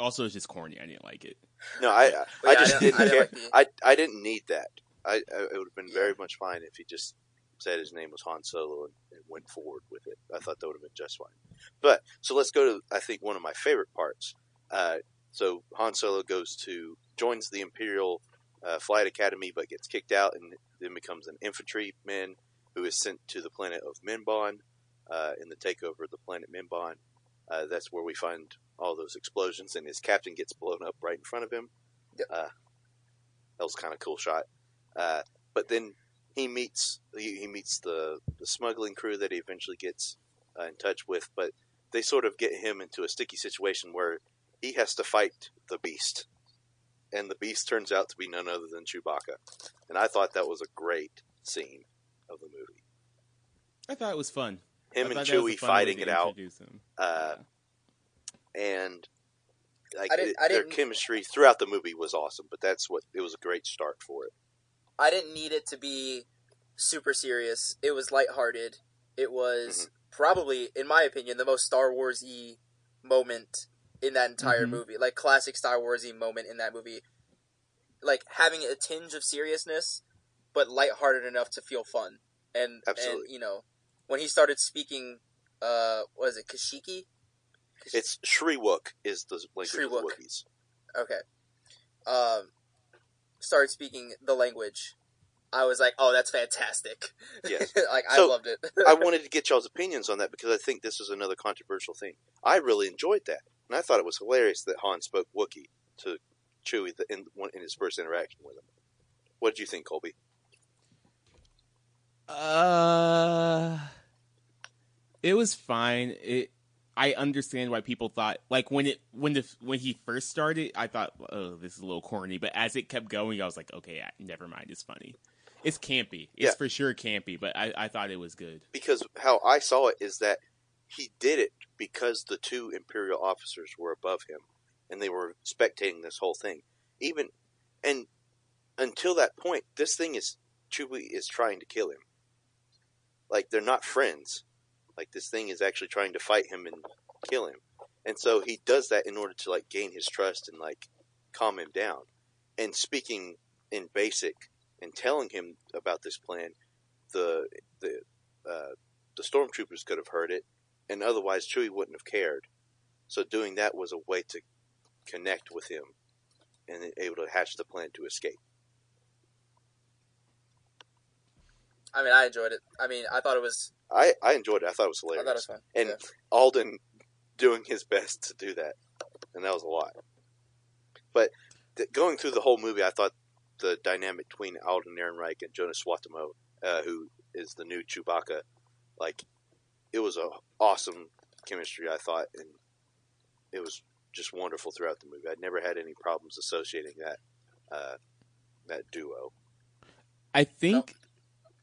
S4: Also, it's just corny. I didn't like it.
S1: No, I I,
S3: But
S1: I
S3: yeah,
S1: just
S3: I
S1: didn't,
S3: didn't- I
S1: care.
S3: didn't like
S1: I I didn't need that. I, I it would have been very much fine if he just said his name was Han Solo and, and went forward with it. I thought that would have been just fine. But so let's go to I think one of my favorite parts. Uh, so Han Solo goes to joins the Imperial uh, Flight Academy, but gets kicked out and then becomes an infantryman who is sent to the planet of Mimban uh, in the takeover of the planet Mimban. Uh, that's where we find all those explosions, and his captain gets blown up right in front of him.
S3: Yep.
S1: Uh, that was kind of cool shot. Uh, but then he meets he, he meets the the smuggling crew that he eventually gets uh, in touch with, but they sort of get him into a sticky situation where he has to fight the beast, and the beast turns out to be none other than Chewbacca, and I thought that was a great scene of the movie.
S4: I thought it was fun.
S1: Him
S4: I
S1: and
S4: thought that was
S1: Chewie
S4: a fun way
S1: fighting it out,
S4: introduce him.
S1: uh, and like
S3: I didn't- I
S1: their
S3: didn't-
S1: chemistry throughout the movie was awesome. But that's what it was a great start for it.
S3: I didn't need it to be super serious. It was lighthearted. It was probably, in my opinion, the most Star Wars Warsy moment in that entire
S4: Mhm.
S3: movie. Like classic Star Wars Warsy moment in that movie. Like having a tinge of seriousness, but lighthearted enough to feel fun. And and
S1: Absolutely.
S3: you know, when he started speaking, uh, was it, Kashyyyk? Kash-
S1: It's Shyriiwook is the language of the
S3: Shyriiwook.
S1: Wookiees.
S3: Okay. Um, started speaking the language. I was like, "Oh, that's fantastic!"
S1: Yes.
S3: like I loved it.
S1: I wanted to get y'all's opinions on that because I think this is another controversial thing. I really enjoyed that, and I thought it was hilarious that Han spoke Wookiee to Chewie the- in in his first interaction with him. What did you think, Colby?
S4: Uh, it was fine. It. I understand why people thought like when it when the when he first started, I thought, oh, this is a little corny. But as it kept going, I was like, okay, I- never mind. It's funny. It's campy. It's
S1: Yeah.
S4: for sure campy. But I, I thought it was good.
S1: Because how I saw it is that he did it because the two Imperial officers were above him, and they were spectating this whole thing. Even and until that point, this thing is Chewie is trying to kill him. Like they're not friends. Like this thing is actually trying to fight him and kill him. And so he does that in order to like gain his trust and like calm him down. And speaking in basic and telling him about this plan, the the uh, the stormtroopers could have heard it, and otherwise Chewie wouldn't have cared. So doing that was a way to connect with him and able to hatch the plan to escape.
S3: I mean, I enjoyed it. I mean, I thought it was.
S1: I, I enjoyed it. I thought it was
S3: I
S1: hilarious.
S3: thought it was fun.
S1: and
S3: Yeah.
S1: Alden doing his best to do that, and that was a lot. But th- going through the whole movie, I thought the dynamic between Alden Ehrenreich and Joonas Suotamo, uh, who is the new Chewbacca, like it was a awesome chemistry. I thought, and it was just wonderful throughout the movie. I'd never had any problems associating that uh, that duo.
S4: I think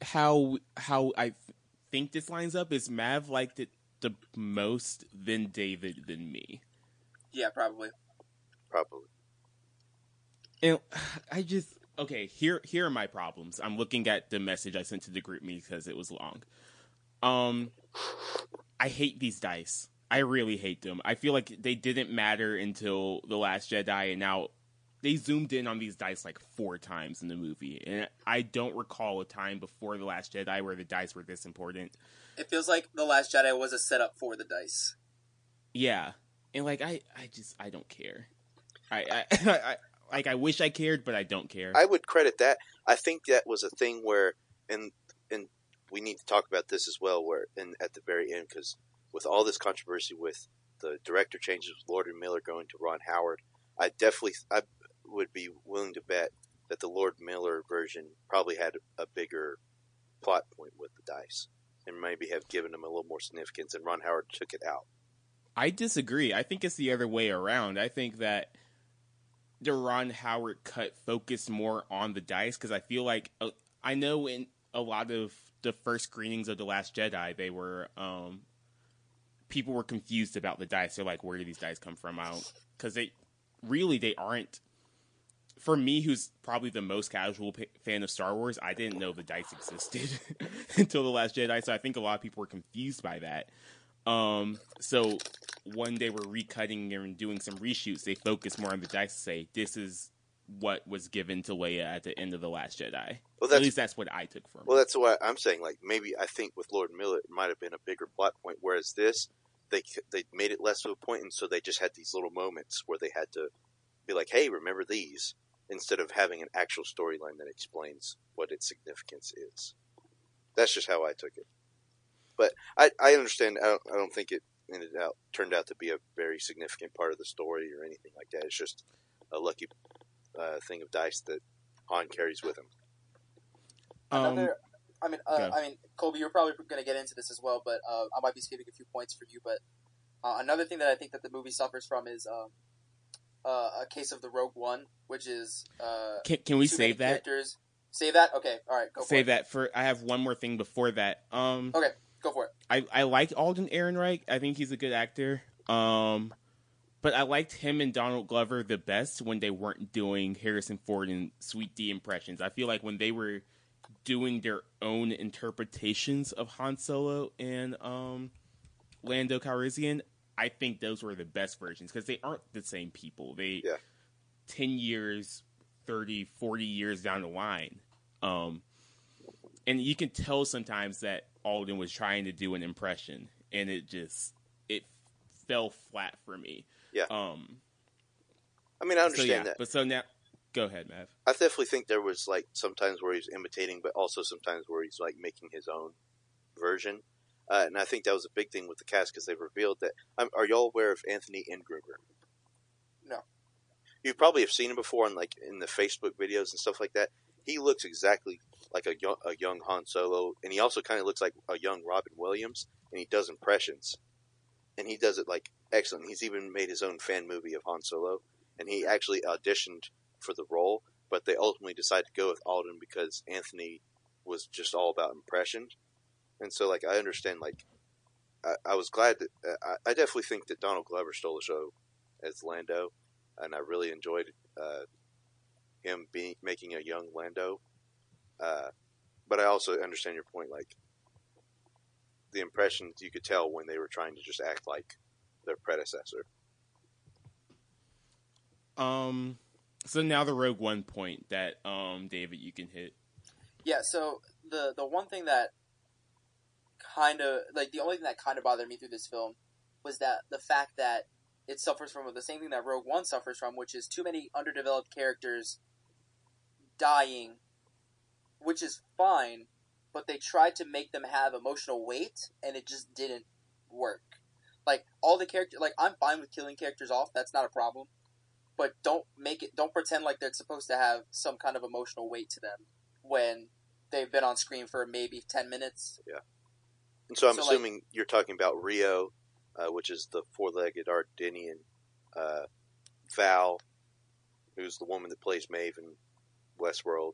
S4: how how I th- think this lines up is Mav liked it the most than David than me.
S3: Yeah, probably.
S1: probably.
S4: And I just okay. Here, here are my problems. I'm looking at the message I sent to the GroupMe because it was long. Um, I hate these dice. I really hate them. I feel like they didn't matter until the Last Jedi, and now they zoomed in on these dice like four times in the movie, and I don't recall a time before the Last Jedi where the dice were this important.
S3: It feels like the Last Jedi was a setup for the dice.
S4: Yeah, and like I, I just I don't care. I, I, I like I wish I cared, but I don't care.
S1: I would credit that. I think that was a thing where, and and we need to talk about this as well. Where and at the very end, because with all this controversy with the director changes, with Lord and Miller going to Ron Howard, I definitely I would be willing to bet that the Lord Miller version probably had a bigger plot point with the dice, and maybe have given them a little more significance, and Ron Howard took it out.
S4: I disagree. I think it's the other way around. I think that the Ron Howard cut focused more on the dice because I feel like uh, I know in a lot of the first screenings of the Last Jedi, they were um, people were confused about the dice. They're like, "Where do these dice come from?" I don't because they really they aren't. For me, who's probably the most casual p- fan of Star Wars, I didn't know the dice existed until the Last Jedi. So I think a lot of people were confused by that. Um, so when they were recutting and doing some reshoots, they focused more on the dice to say this is what was given to Leia at the end of the Last Jedi.
S1: Well,
S4: At least that's what I took from
S1: Well,
S4: it.
S1: that's what I'm saying. Like maybe I think with Lord Miller, it might have been a bigger plot point. Whereas this, they they made it less of a point, and so they just had these little moments where they had to be like, "Hey, remember these," instead of having an actual storyline that explains what its significance is. That's just how I took it. But I I understand. I don't, I don't think it ended out turned out to be a very significant part of the story or anything like that. It's just a lucky uh, thing of dice that Han carries with him.
S4: Um,
S3: Another, I mean, uh,
S4: go.
S3: I mean, Colby, you're probably going to get into this as well, but uh, I might be skipping a few points for you. But uh, another thing that I think that the movie suffers from is um, uh, a case of the Rogue One, which is uh,
S4: can can we save that?
S3: characters. Save that. Okay, all right, go for
S4: Save
S3: it.
S4: that for. I have one more thing before that. Um,
S3: Okay, go for it.
S4: I I liked Alden Ehrenreich. I think he's a good actor. Um, but I liked him and Donald Glover the best when they weren't doing Harrison Ford and Sweet D impressions. I feel like when they were doing their own interpretations of Han Solo and um, Lando Calrissian, I think those were the best versions because they aren't the same people. They
S1: Yeah.
S4: 10 years, 30, 40 years down the line. Um, and you can tell sometimes that Alden was trying to do an impression and it just it fell flat for me.
S1: Yeah.
S4: Um
S1: I mean, I
S4: so
S1: understand
S4: yeah,
S1: that.
S4: but so now go ahead, Mav.
S1: I definitely think there was like sometimes where he's imitating, but also sometimes where he's like making his own version. Uh, and I think that was a big thing with the cast because they revealed that. Um, are y'all aware of Anthony Ingruber?
S3: No.
S1: You probably have seen him before in like in the Facebook videos and stuff like that. He looks exactly like a young, a young Han Solo, and he also kind of looks like a young Robin Williams, and he does impressions, and he does it like excellent. He's even made his own fan movie of Han Solo, and he actually auditioned for the role, but they ultimately decided to go with Alden because Anthony was just all about impressions, and so like I understand like I, I was glad that uh, I, I definitely think that Donald Glover stole the show as Lando, and I really enjoyed uh, him being making a young Lando. Uh, but I also understand your point, like the impressions you could tell when they were trying to just act like their predecessor.
S4: Um so now the Rogue One point that um David you can hit.
S3: Yeah. So the the one thing that kind of like the only thing that kind of bothered me through this film was that the fact that it suffers from the same thing that Rogue One suffers from, which is too many underdeveloped characters dying, which is fine, but they tried to make them have emotional weight, and it just didn't work. Like all the character, like I'm fine with killing characters off. That's not a problem, but don't make it. Don't pretend like they're supposed to have some kind of emotional weight to them when they've been on screen for maybe ten minutes.
S1: And so I'm
S3: So, like-
S1: assuming you're talking about Rio, uh, which is the four-legged Ardennian, uh, Val, who's the woman that plays Maeve in Westworld,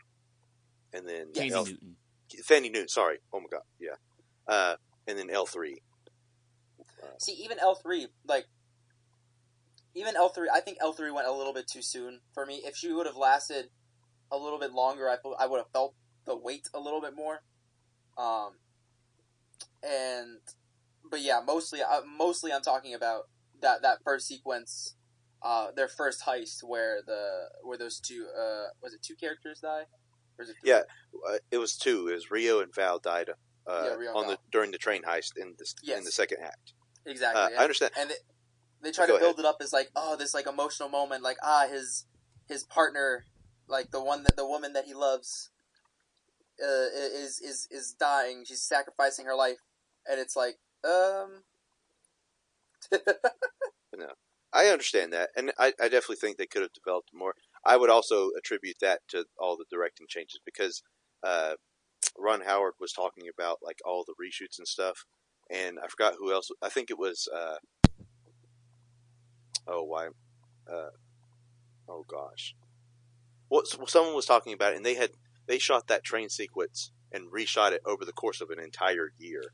S1: and then.
S4: Thandie
S1: L-
S4: Newton.
S1: Fanny Newton. Sorry, oh my god, yeah, uh, and then L three.
S3: See, even L three, like even L three. I think L three went a little bit too soon for me. If she would have lasted a little bit longer, I I would have felt the weight a little bit more. Um, and but yeah, mostly uh, mostly I'm talking about that that first sequence, uh, their first heist where the where those two uh was it two characters die, or is it?
S1: Yeah. Uh, it was two. It was Rio and Val died uh,
S3: Yeah,
S1: on the during the train heist in the in the second act.
S3: exactly.
S1: Uh,
S3: yeah.
S1: I understand.
S3: and they, they try
S1: Go
S3: to build it up as like oh this like emotional moment like ah his his partner like the one that the woman that he loves uh, is is is dying she's sacrificing her life and it's like um
S1: I understand that, and I, I definitely think they could have developed more. I would also attribute that to all the directing changes because uh, Ron Howard was talking about like all the reshoots and stuff, and I forgot who else. I think it was. Uh, oh, why? Uh, oh gosh, what someone was talking about, it, and they had they shot that train sequence and reshot it over the course of an entire year,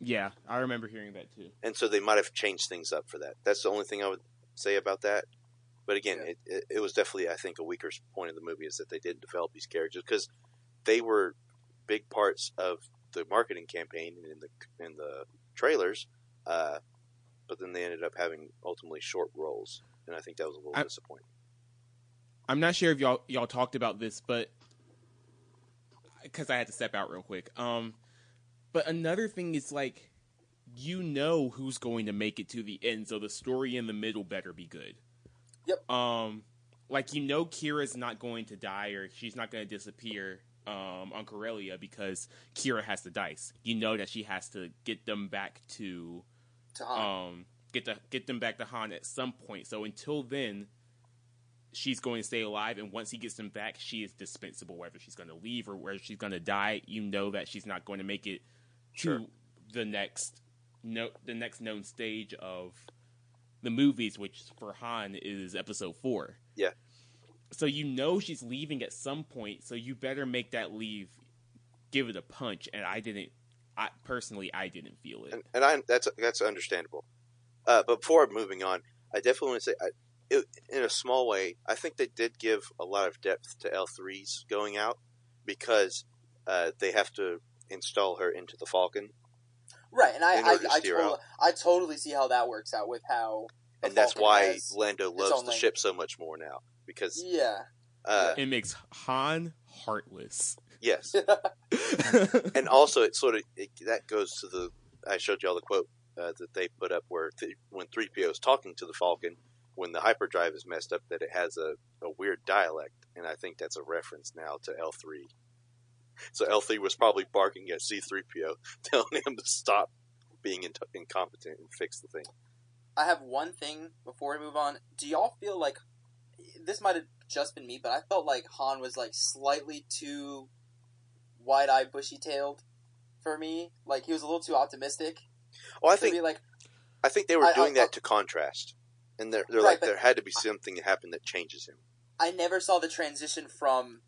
S4: Yeah, I remember hearing that too.
S1: and so they might have changed things up for that. That's the only thing I would say about that. But again,
S3: Yeah.
S1: it, it, it was definitely, I think, a weaker point of the movie is that they didn't develop these characters because they were big parts of the marketing campaign and in the in the trailers. Uh, but then they ended up having ultimately short roles, and I think that was a little
S4: I-
S1: disappointing.
S4: I'm not sure if y'all y'all talked about this, but because I had to step out real quick. Um, but another thing is like, you know who's going to make it to the end, so the story in the middle better be good.
S3: Yep.
S4: Um, like you know, Qi'ra's not going to die or she's not going to disappear. Um, on Corellia because Qi'ra has the dice. You know that she has to get them back to
S3: to Han.
S4: um get the get them back to Han at some point. So until then, she's going to stay alive, and once he gets them back, she is dispensable. Whether she's going to leave or whether she's going to die, you know that she's not going to make it
S1: Sure.
S4: to the next no the next known stage of the movies, which for Han is Episode Four.
S1: Yeah.
S4: So you know she's leaving at some point, so you better make that leave, give it a punch. And I didn't. I personally, I didn't feel it.
S1: and, and I that's that's understandable. Uh, but before moving on, I definitely want to say, I, it, in a small way, I think they did give a lot of depth to L 3s going out because uh, they have to install her into the Falcon,
S3: right, and I
S1: in
S3: I,
S1: to
S3: I, totally,
S1: out.
S3: I totally see how that works out with how the
S1: and that's why
S3: has-
S1: Lando loves the
S3: lane.
S1: ship so much more now. Because
S3: yeah
S1: uh,
S4: It makes Han heartless.
S1: yes, and also it sort of it, that goes to the I showed you all the quote uh, that they put up where th- when three PO is talking to the Falcon when the hyperdrive is messed up that it has a, a weird dialect and I think that's a reference now to L three. So L three was probably barking at C three PO, telling him to stop being in- incompetent and fix the thing.
S3: I have one thing before we move on. Do y'all feel like this might have just been me, but I felt like Han was like slightly too wide-eyed, bushy-tailed for me. Like he was a little too optimistic.
S1: Well, I think
S3: like,
S1: I think they were
S3: I-
S1: doing
S3: I-
S1: that uh, to contrast, and they're, they're
S3: Right,
S1: like there had to be something that happened that changes him.
S3: I never saw the transition from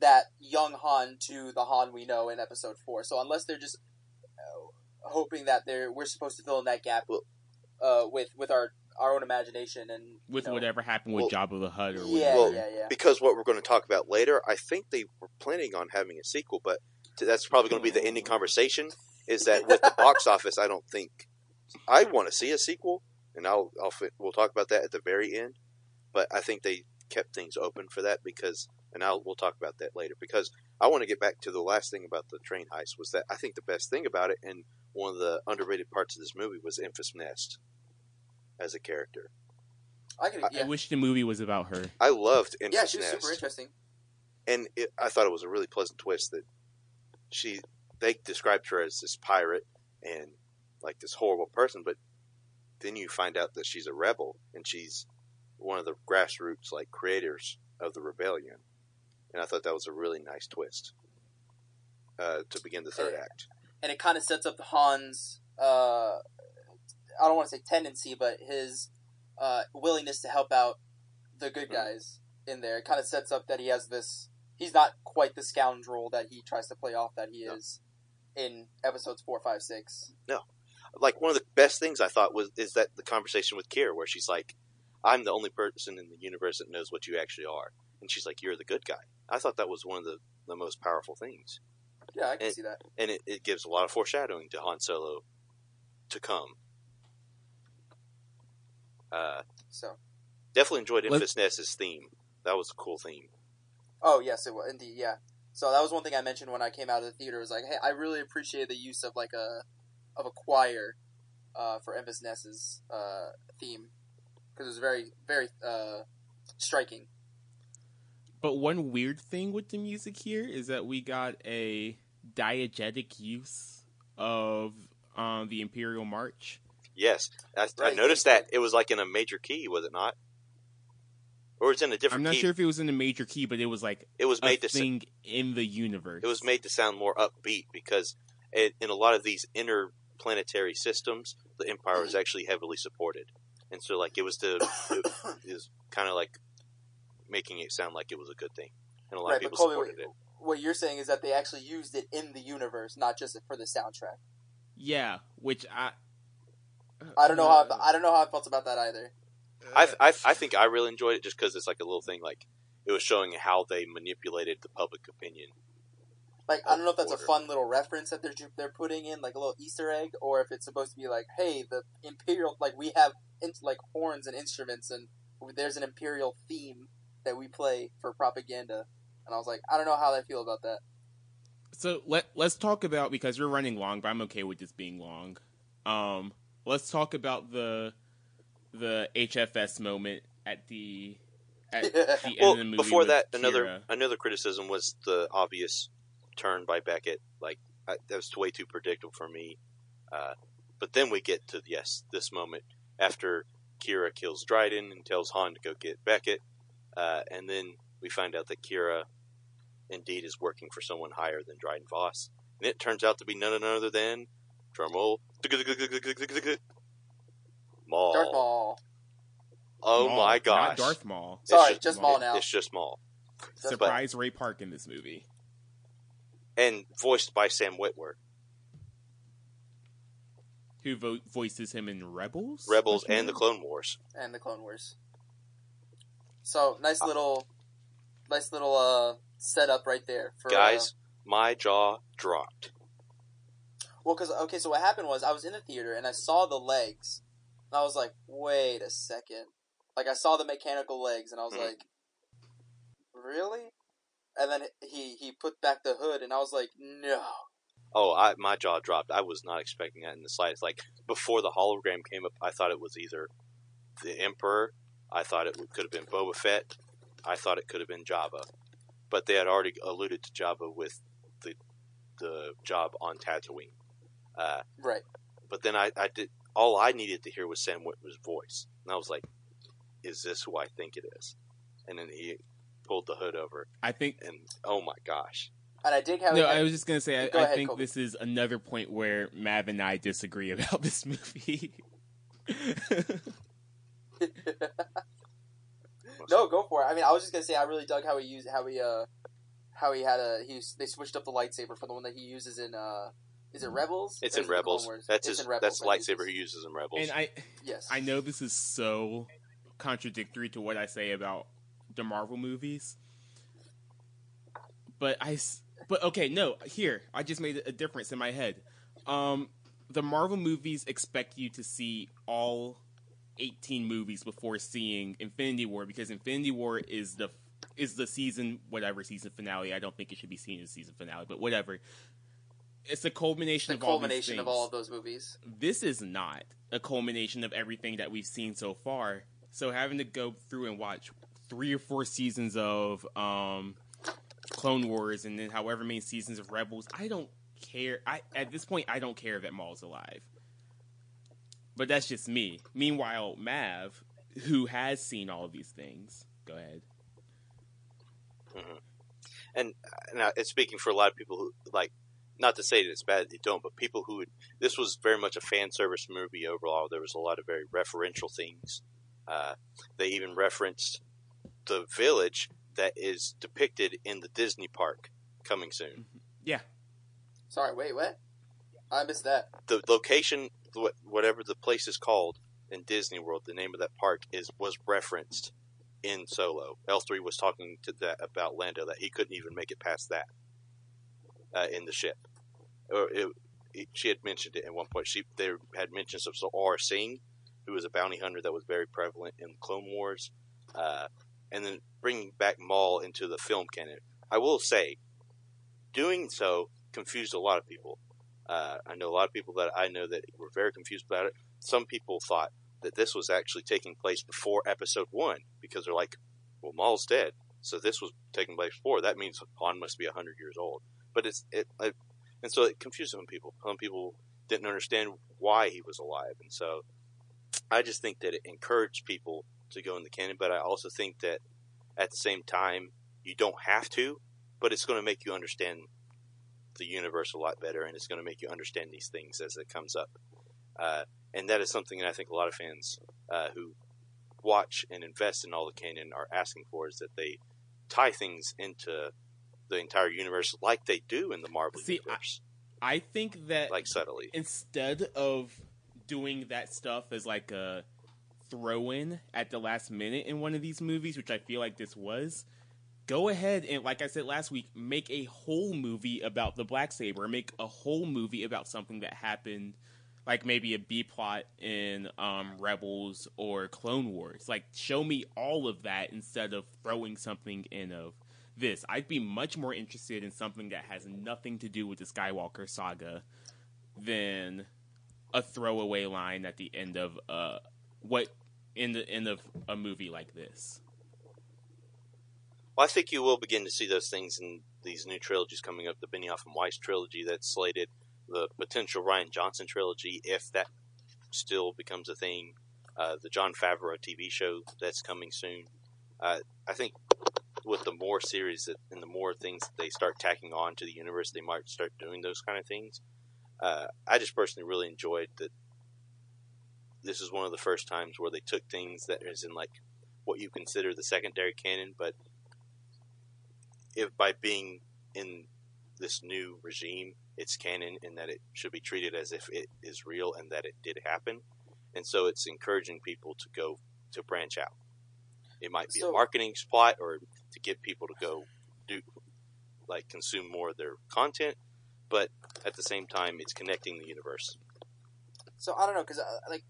S3: that young Han to the Han we know in Episode Four. So unless they're just uh, hoping that they're we're supposed to fill in that gap uh, with with our our own imagination and
S4: with
S3: you know,
S4: whatever happened with
S1: Well,
S4: Jabba the Hutt or
S3: Yeah.
S1: Well,
S3: yeah, yeah.
S1: because what we're going to talk about later, I think they were planning on having a sequel, but that's probably going to be the ending conversation. Is that with the box office? I don't think I want to see a sequel, and I'll, I'll we'll talk about that at the very end. But I think they kept things open for that because, and I'll we'll talk about that later because I want to get back to the last thing about the train heist was that I think the best thing about it and one of the underrated parts of this movie was Enfys Nest as a character.
S3: I could,
S4: I
S3: yeah,
S4: wish the movie was about her.
S1: I loved Enfys
S3: yeah, she was
S1: Nest.
S3: super interesting.
S1: and it, I thought it was a really pleasant twist that she they described her as this pirate and like this horrible person, but then you find out that she's a rebel and she's one of the grassroots like creators of the rebellion, and I thought that was a really nice twist uh, to begin the third act.
S3: and it kind of sets up Han's uh, I don't want to say tendency, but his uh, willingness to help out the good
S1: Mhm.
S3: guys in there. It kind of sets up that he has this. He's not quite the scoundrel that he tries to play off that he
S1: No.
S3: is in episodes four, five, six.
S1: No, like one of the best things I thought was is that the conversation with Qi'ra where she's like, "I'm the only person in the universe that knows what you actually are," and she's like, "You're the good guy." I thought that was one of the the most powerful things,
S3: Yeah, I can
S1: And-
S3: see that.
S1: and it, it gives a lot of foreshadowing to Han Solo to come. Uh,
S3: So,
S1: definitely enjoyed
S4: Let-
S1: Enfys Nest's theme. That was a cool theme.
S3: oh yes, it was indeed. Yeah. So that was one thing I mentioned when I came out of the theater. Was like, hey, I really appreciate the use of like a of a choir uh, for Enfys Nest's uh, theme because it was very very uh, striking.
S4: But one weird thing with the music here is that we got a diegetic use of um, the Imperial March.
S1: Yes, I, I noticed that it was like in a major key, was it not? Or it's in a different
S4: I'm not
S1: key.
S4: sure if it was in a major key, but it was like
S1: it was
S4: a
S1: made to sa-
S4: in the universe.
S1: it was made to sound more upbeat because it, in a lot of these interplanetary systems, the Empire was actually heavily supported, and so like it was to it is kind of like making it sound like it was a good thing, and a lot
S3: Right,
S1: of people
S3: Colby,
S1: supported it.
S3: What you're saying is that they actually used it in the universe, not just for the soundtrack.
S4: Yeah, which I
S3: I don't know how I uh, don't know how I felt about that either.
S1: I, uh, I I think I really enjoyed it just because it's like a little thing like it was showing how they manipulated the public opinion.
S3: Like I don't know if that's a fun little reference that they're they're putting in, like a little Easter egg, or if it's supposed to be like, hey, the imperial, like we have in, like horns and instruments, and there's an imperial theme that we play for propaganda. And I was like, I don't know how I feel about that.
S4: So let let's talk about because we're running long, but I'm okay with this being long. Um, let's talk about the the HFS moment at the at the end
S1: Well,
S4: of the movie.
S1: before
S4: with
S1: that, another another criticism was the obvious turn by Beckett. Like I, that was way too predictable for me. Uh, but then we get to yes, this moment after Qi'ra kills Dryden and tells Han to go get Beckett, uh, and then we find out that Qi'ra indeed is working for someone higher than Dryden Voss, and it turns out to be none other than drumroll Maul.
S3: Darth Maul.
S1: Oh
S4: Maul,
S1: my
S4: not
S1: gosh!
S4: Darth Maul.
S1: It's
S3: Sorry, just Maul
S1: it-
S3: now.
S1: It's just Maul.
S3: Just
S4: Surprise Ray Park in this movie.
S1: and voiced by Sam Witwer.
S4: Who vo- voices him in Rebels?
S1: Rebels
S4: Question
S1: and the
S4: mark?
S1: Clone Wars.
S3: and the Clone Wars. So nice little, nice little uh setup right there for uh,
S1: Guys, my jaw dropped.
S3: well, because okay, so what happened was I was in the theater and I saw the legs, and I was like, wait a second, like I saw the mechanical legs, and I was
S1: Mhm.
S3: like, really? And then he he put back the hood, and I was like, no.
S1: Oh, I, my jaw dropped. I was not expecting that in the slightest. Like before the hologram came up, I thought it was either the Emperor. I thought it could have been Boba Fett. I thought it could have been Jabba, but they had already alluded to Jabba with the the job on Tatooine. Uh,
S3: Right.
S1: but then I, I did all I needed to hear was Sam Witwer's voice, and I was like, "Is this who I think it is?" And then he pulled the hood over,
S4: I think.
S1: and oh my gosh,
S3: And I dig how
S4: No,
S3: he,
S4: I was just gonna say. I,
S3: Go
S4: I
S3: ahead,
S4: think
S3: Colby.
S4: this is another point where Mav and I disagree about this movie.
S3: no, go for it. I mean, I was just gonna say I really dug how he used how he uh how he had a he they switched up the lightsaber for the one that he uses in uh is it Rebels?
S1: it's in
S3: is it
S1: Rebels. That's
S3: It's
S1: his.
S3: Rebels
S1: that's the
S3: that he
S1: lightsaber he
S3: uses.
S1: uses in Rebels.
S4: and I,
S3: Yes,
S4: I know this is so contradictory to what I say about the Marvel movies, but I, s- but okay, no, here I just made a difference in my head. Um, the Marvel movies expect you to see all eighteen movies before seeing Infinity War because Infinity War is the is the season whatever season finale. I don't think it should be seen as season finale, but whatever. It's the culmination
S3: the
S4: of all
S3: culmination of all of those movies.
S4: this is not a culmination of everything that we've seen so far. So having to go through and watch three or four seasons of um, Clone Wars and then however many seasons of Rebels, I don't care. I at this point I don't care that Maul's alive. But that's just me. Meanwhile, Mav, who has seen all of these things, go ahead. Mm-hmm.
S1: and uh, and I- it's speaking for a lot of people who like. Not to say that it's bad that they don't, but people who would, this was very much a fan service movie overall. There was a lot of very referential things. Uh, they even referenced the village that is depicted in the Disney park coming soon. Mm-hmm.
S4: Yeah,
S3: Sorry, wait, what? I missed that.
S1: the location, whatever the place is called in Disney World, the name of that park is was referenced in Solo. L three was talking to that about Lando that he couldn't even make it past that uh, in the ship. Or it, it, she had mentioned it at one point. She they had mentions of Aurra Sing, who was a bounty hunter that was very prevalent in Clone Wars, uh, and then bringing back Maul into the film canon. I will say, doing so confused a lot of people. Uh, I know a lot of people that I know that were very confused about it. Some people thought that this was actually taking place before Episode One because they're like, "Well, Maul's dead, so this was taking place before. That means Han must be hundred years old." But it's it, it, and so it confused some people. Some people didn't understand why he was alive, and so I just think that it encouraged people to go in the canon. But I also think that at the same time, you don't have to, but it's going to make you understand the universe a lot better, and it's going to make you understand these things as it comes up. Uh, and that is something that I think a lot of fans uh, who watch and invest in all the canon are asking for is that they tie things into the entire universe like they do in the Marvel
S4: See,
S1: universe,
S4: I think that
S1: like subtly.
S4: instead of doing that stuff as like a throw in at the last minute in one of these movies, which I feel like this was, go ahead and, like I said last week, make a whole movie about the Black Saber. Make a whole movie about something that happened, like maybe a B plot in um, Rebels or Clone Wars. Like, show me all of that instead of throwing something in of this. I'd be much more interested in something that has nothing to do with the Skywalker saga than a throwaway line at the end of uh what in the end of a movie like this.
S1: Well, I think you will begin to see those things in these new trilogies coming up. The Benioff and Weiss trilogy that's slated, the potential Rian Johnson trilogy, if that still becomes a thing, uh, the Jon Favreau TV show that's coming soon. Uh, I think with the more series that, and the more things that they start tacking on to the universe, they might start doing those kind of things. Uh, I just personally really enjoyed that. This is one of the first times where they took things that is in like what you consider the secondary canon, but if by being in this new regime, it's canon in that it should be treated as if it is real and that it did happen. And so it's encouraging people to go to branch out. It might be
S3: So-
S1: a marketing plot or to get people to go do like consume more of their content, but at the same time, it's connecting the universe.
S3: So I don't know because uh, like,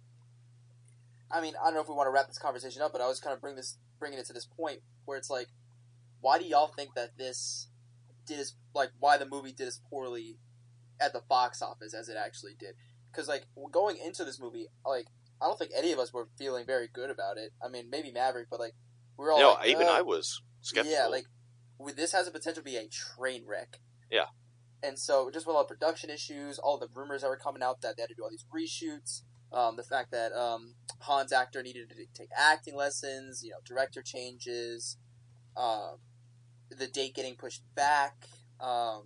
S3: I mean, I don't know if we want to wrap this conversation up, but I was kind of bring this bringing it to this point where it's like, why do y'all think that this did as like why the movie did as poorly at the box office as it actually did? Because like going into this movie, like I don't think any of us were feeling very good about it. I mean, maybe Maverick, but like we are all
S1: no,
S3: like,
S1: even
S3: "Uh,
S1: I was skeptical.
S3: yeah, like this has a potential to be a train wreck.
S1: Yeah.
S3: And so just with all the production issues, all the rumors that were coming out that they had to do all these reshoots, um, the fact that um, Han's actor needed to take acting lessons, you know, director changes, um, the date getting pushed back, um,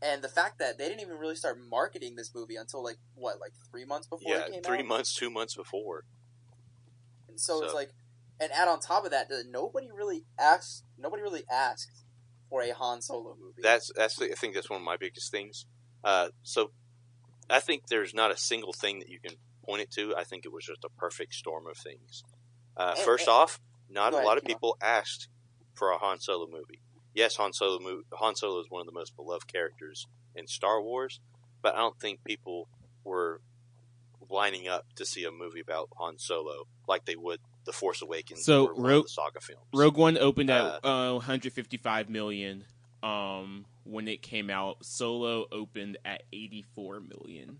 S3: and the fact that they didn't even really start marketing this movie until like what, like three months before
S1: yeah,
S3: it came
S1: three
S3: out.
S1: months, two months before.
S3: And so, it's like, and add on top of that, that nobody really asked. Nobody really asked for a Han Solo movie.
S1: That's that's the, I think that's one of my biggest things. Uh, so I think there's not a single thing that you can point it to. I think it was just a perfect storm of things. Uh,
S3: And-
S1: first
S3: and-
S1: off, not a
S3: ahead,
S1: lot of
S3: keep on.
S1: people asked for a Han Solo movie. Yes, Han Solo movie, Han Solo is one of the most beloved characters in Star Wars, but I don't think people were lining up to see a movie about Han Solo like they would The Force Awakens
S4: So,
S1: or one of the saga films.
S4: Rogue One opened at
S1: Uh,
S4: uh, 155 million um, when it came out. Solo opened at 84 million.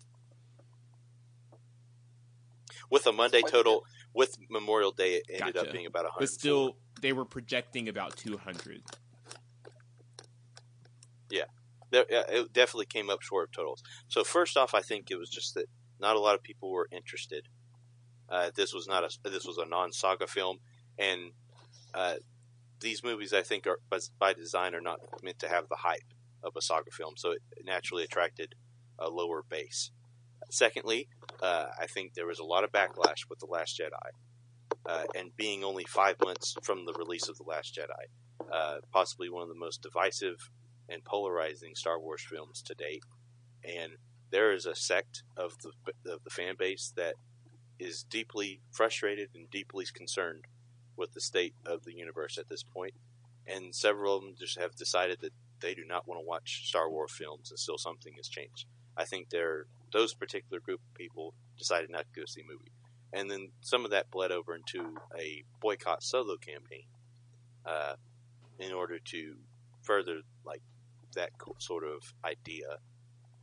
S1: with a Monday total with Memorial Day, it ended
S4: Gotcha.
S1: up being about 100.
S4: But still, they were projecting about 200.
S1: there, yeah, it definitely came up short of totals. So first off, I think it was just that not a lot of people were interested. Uh, this was not a this was a non-saga film, and uh, these movies I think are by design are not meant to have the hype of a saga film, so it naturally attracted a lower base. Secondly, uh, I think there was a lot of backlash with the Last Jedi, uh, and being only five months from the release of the Last Jedi, uh, possibly one of the most divisive and polarizing Star Wars films to date. And there is a sect of the of the fan base that is deeply frustrated and deeply concerned with the state of the universe at this point. and several of them just have decided that they do not want to watch Star Wars films until something has changed. I think they're those particular group of people decided not to go see a movie, and then some of that bled over into a boycott solo campaign, uh, in order to further like that sort of idea,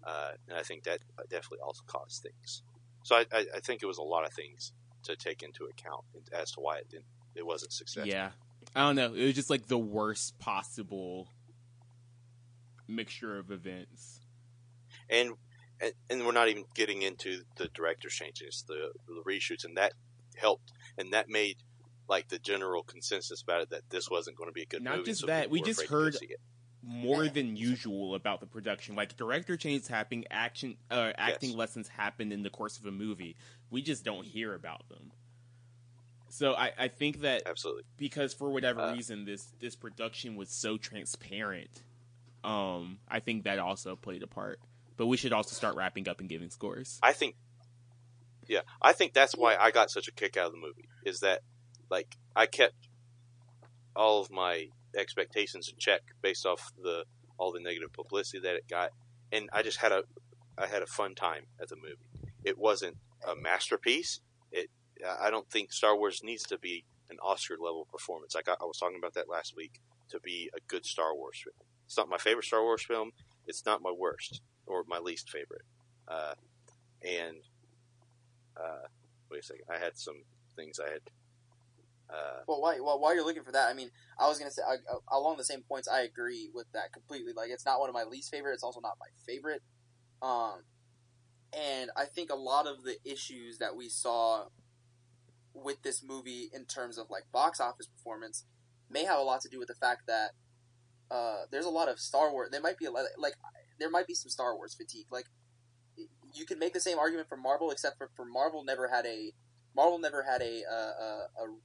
S1: uh, and I think that definitely also caused things. So I, I, I, think it was a lot of things to take into account as to why it didn't it wasn't successful.
S4: Yeah, I don't know. It was just like the worst possible mixture of events.
S1: And and, and we're not even getting into the director changes, the the reshoots, and that helped, and that made like the general consensus about it that this wasn't going to be a good
S4: not
S1: movie.
S4: Not just
S1: so
S4: that, we just heard more than usual about the production. Like director changes happening, action, uh, acting
S1: Yes.
S4: lessons happen in the course of a movie. We just don't hear about them. So I, I think that
S1: Absolutely.
S4: because for whatever
S1: Uh,
S4: reason this this production was so transparent, um, I think that also played a part. But we should also start wrapping up and giving scores.
S1: I think, yeah, I think that's why I got such a kick out of the movie. Is that like I kept all of my expectations in check based off the all the negative publicity that it got, and I just had a I had a fun time at the movie. It wasn't a masterpiece. It I don't think Star Wars needs to be an Oscar level performance. Like I, I was talking about that last week to be a good Star Wars film. It's not my favorite Star Wars film. It's not my worst or my least favorite. Uh, and uh, wait a second, I had some things I had. Uh,
S3: Well, while, while you're looking for that, I mean, I was gonna say I, I- along the same points. I agree with that completely. Like, it's not one of my least favorite. It's also not my favorite. Um, and I think a lot of the issues that we saw with this movie in terms of like box office performance may have a lot to do with the fact that uh, there's a lot of Star Wars. There might be a lot, like there might be some Star Wars fatigue. Like you could make the same argument for Marvel, except for, for Marvel never had a Marvel never had a uh, a, a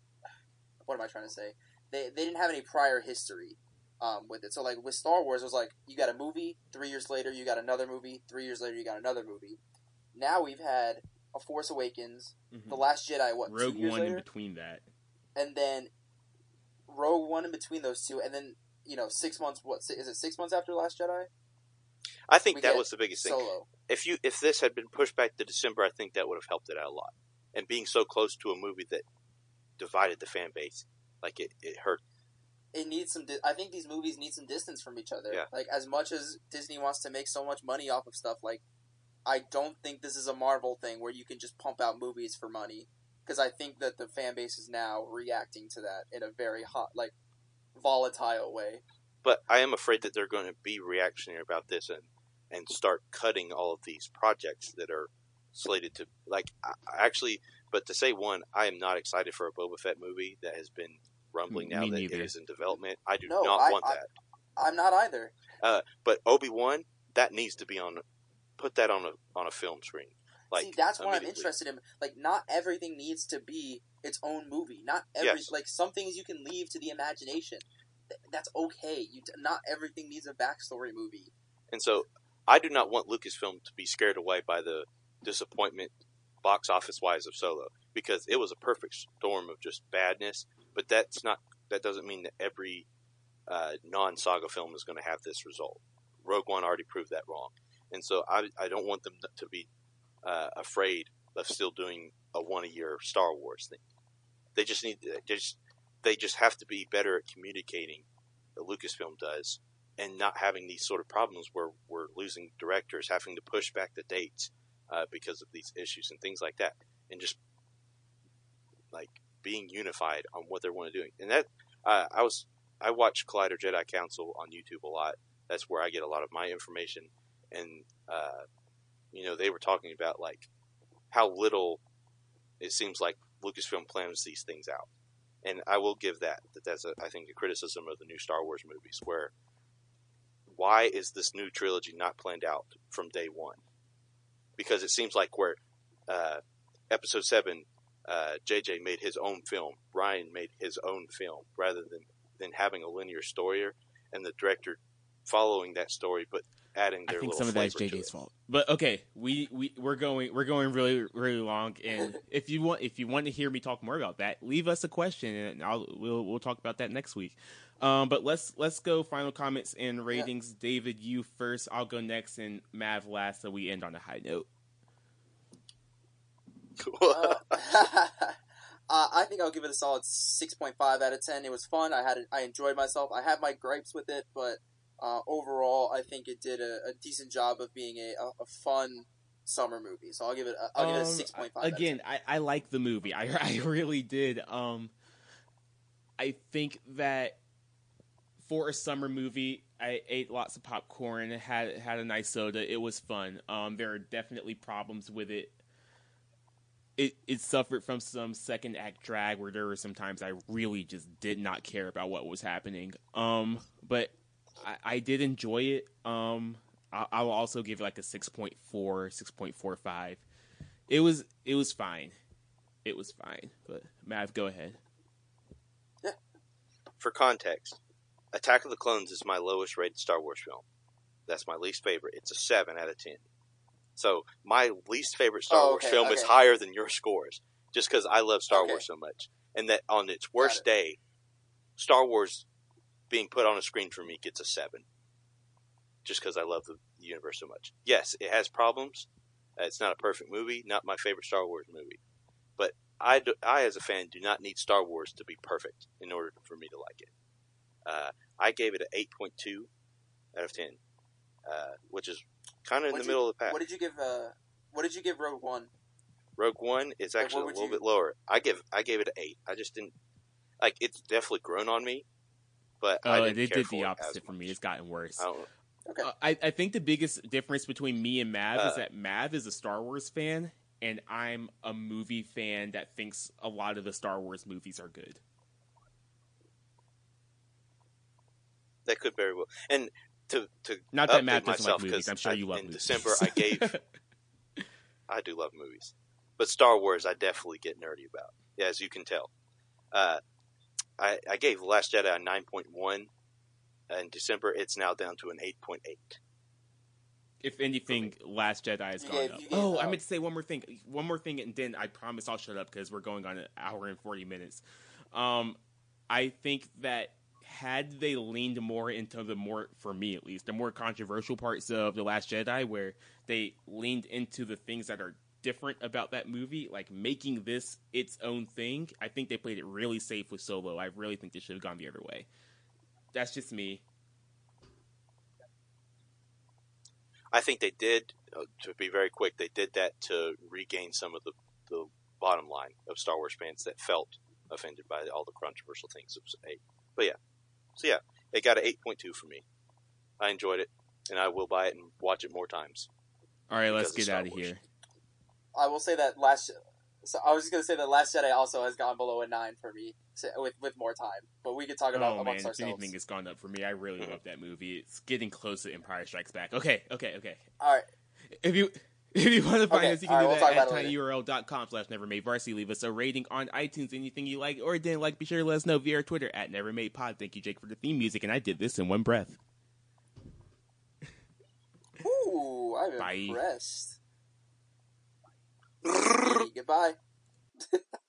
S3: what am I trying to say? They they didn't have any prior history um, with it. So like with Star Wars, it was like you got a movie, three years later you got another movie, three years later you got another movie. Now we've had a Force Awakens, The Last Jedi, what
S4: Mm-hmm. Rogue
S3: two years
S4: One
S3: later,
S4: in between that.
S3: and then Rogue One in between those two, and then you know six months. What is it? Six months after Last Jedi,
S1: I think
S3: We
S1: that was the biggest thing. If you if this had been pushed back to December, I think that would have helped it out a lot. And being so close to a movie that divided the fan base, like it, it hurt.
S3: it needs some. Di- I think these movies need some distance from each other.
S1: Yeah.
S3: Like as much as Disney wants to make so much money off of stuff, like I don't think this is a Marvel thing where you can just pump out movies for money. Because I think that the fan base is now reacting to that in a very hot, like volatile way.
S1: But I am afraid that they're going to be reactionary about this and and start cutting all of these projects that are slated to like I, I actually. But to say one, I am not excited for a Boba Fett movie that has been rumbling mm,
S4: Me
S1: now that it is in development. I do
S3: No,
S1: not
S3: I-
S1: want
S3: I-
S1: that.
S3: I'm not either.
S1: Uh, but Obi Wan, that needs to be on. Put that on a on a film screen. Like
S3: See, that's what I'm interested in. Like, not everything needs to be its own movie. Not every
S1: Yes.
S3: like some things you can leave to the imagination. Th- That's okay. You not everything needs a backstory movie.
S1: And so I do not want Lucasfilm to be scared away by the disappointment box office wise of Solo because it was a perfect storm of just badness. But that's not that doesn't mean that every uh, non saga film is going to have this result. Rogue One already proved that wrong, and so I I don't want them to be uh, afraid of still doing a one a year Star Wars thing. They just need they just they just have to be better at communicating. that Lucasfilm does and not having these sort of problems where we're losing directors, having to push back the dates uh, because of these issues and things like that, and just like being unified on what they want to do. And that uh, I was I watch Collider Jedi Council on YouTube a lot. That's where I get a lot of my information, and uh, you know they were talking about like how little it seems like Lucasfilm plans these things out. And I will give that that that's a, I think a criticism of the new Star Wars movies where why is this new trilogy not planned out from day one? Because it seems like where uh, episode seven, uh, JJ made his own film, Rian made his own film, rather than than having a linear story and the director following that story, but adding
S4: I think
S1: little
S4: some of that is JJ's fault. But okay, we we we're going we're going really really long, and if you want if you want to hear me talk more about that, leave us a question, and I'll we'll we'll talk about that next week. Um, but let's let's go final comments and ratings. David, you first. I'll go next, and Mav last, so we end on a high note.
S3: Uh, uh, I think I'll give it a solid six point five out of ten. It was fun. I had it, I enjoyed myself. I had my gripes with it, but uh, overall, I think it did a, a decent job of being a, a, fun summer movie. So I'll give it a, I'll give it a
S4: Um,
S3: six point five.
S4: Again, I, I like the movie. I I really did. Um, I think that for a summer movie, I ate lots of popcorn. had had a nice soda. It was fun. Um, there are definitely problems with it. It it suffered from some second act drag where there were some times I really just did not care about what was happening. Um, but I, I did enjoy it. Um, I, I will also give it like a 6.4, 6.45 it was it was fine. It was fine. But Mav, go ahead.
S1: For context, Attack of the Clones is my lowest rated Star Wars film. That's my least favorite. It's a seven out of ten. So my least favorite Star
S3: Oh,
S1: Wars
S3: okay,
S1: film is higher than your scores, just because I love Star
S3: Okay.
S1: Wars so much, and that on its worst
S3: it.
S1: day, Star Wars being put on a screen for me gets a seven, just because I love the universe so much. Yes, it has problems. Uh, It's not a perfect movie, not my favorite Star Wars movie, but I, do, I as a fan do not need Star Wars to be perfect in order for me to like it. Uh, I gave it an eight point two out of ten, uh, which is kind of in the
S3: you-
S1: middle of the pack.
S3: What did you give? Uh, what did you give Rogue One?
S1: Rogue One is
S3: Like,
S1: actually a little
S3: you-
S1: bit lower. I give I gave it an eight. I just didn't like it's definitely grown on me, but I
S4: Oh,
S1: didn't
S4: it
S1: care
S4: did
S1: for
S4: the
S1: it
S4: opposite for me. It's gotten worse.
S1: I
S3: Okay.
S4: Uh, I, I think the biggest difference between me and Mav is
S1: Uh,
S4: that Mav is a Star Wars fan, and I'm a movie fan that thinks a lot of the Star Wars movies are good.
S1: that could very well. And to to
S4: Not that Mav doesn't
S1: myself,
S4: like movies.
S1: 'cause
S4: I'm sure
S1: I-
S4: you love
S1: in
S4: movies.
S1: December I gave I do love movies, but Star Wars I definitely get nerdy about. Yeah, as you can tell. Uh, I I gave The Last Jedi a nine point one. In December, it's now down to an eight point eight.
S4: if anything, Last Jedi has gone
S3: gave-
S4: up.
S3: you gave,
S4: oh, I
S3: uh,
S4: meant to say one more thing. One more thing, and then I promise I'll shut up because we're going on an hour and forty minutes. Um, I think that had they leaned more into the more, for me at least, the more controversial parts of the Last Jedi, where they leaned into the things that are different about that movie, like making this its own thing. I think they played it really safe with Solo. I really think they should have gone the other way. That's just me.
S1: I think they did, uh, to be very quick, they did that to regain some of the, the bottom line of Star Wars fans that felt offended by all the controversial things. It was eight. But yeah. So yeah, it got an 8.2 for me. I enjoyed it, and I will buy it and watch it more times.
S4: All right, let's get
S1: of
S4: out of here.
S3: I will say that last. So I was just gonna say that Last Jedi also has gone below a nine for me so- with with more time, but we could talk about
S4: Oh man,
S3: amongst
S4: if
S3: ourselves.
S4: anything, it's gone up for me. I really
S1: Mhm.
S4: love that movie. It's getting close to Empire Strikes Back. Okay, okay, okay.
S3: All right,
S4: If you if you want to find
S3: Okay,
S4: us, you
S3: all
S4: can
S3: right,
S4: do
S3: we'll
S4: that at
S3: about it later.
S4: tinyurl.com slash nevermade varsity. Leave us a rating on iTunes, anything you like or didn't like. Be sure to let us know via our Twitter at nevermadepod. Thank you, Jake, for the theme music, and I did this in one breath.
S3: ooh, I'm
S4: Bye.
S3: impressed. Goodbye.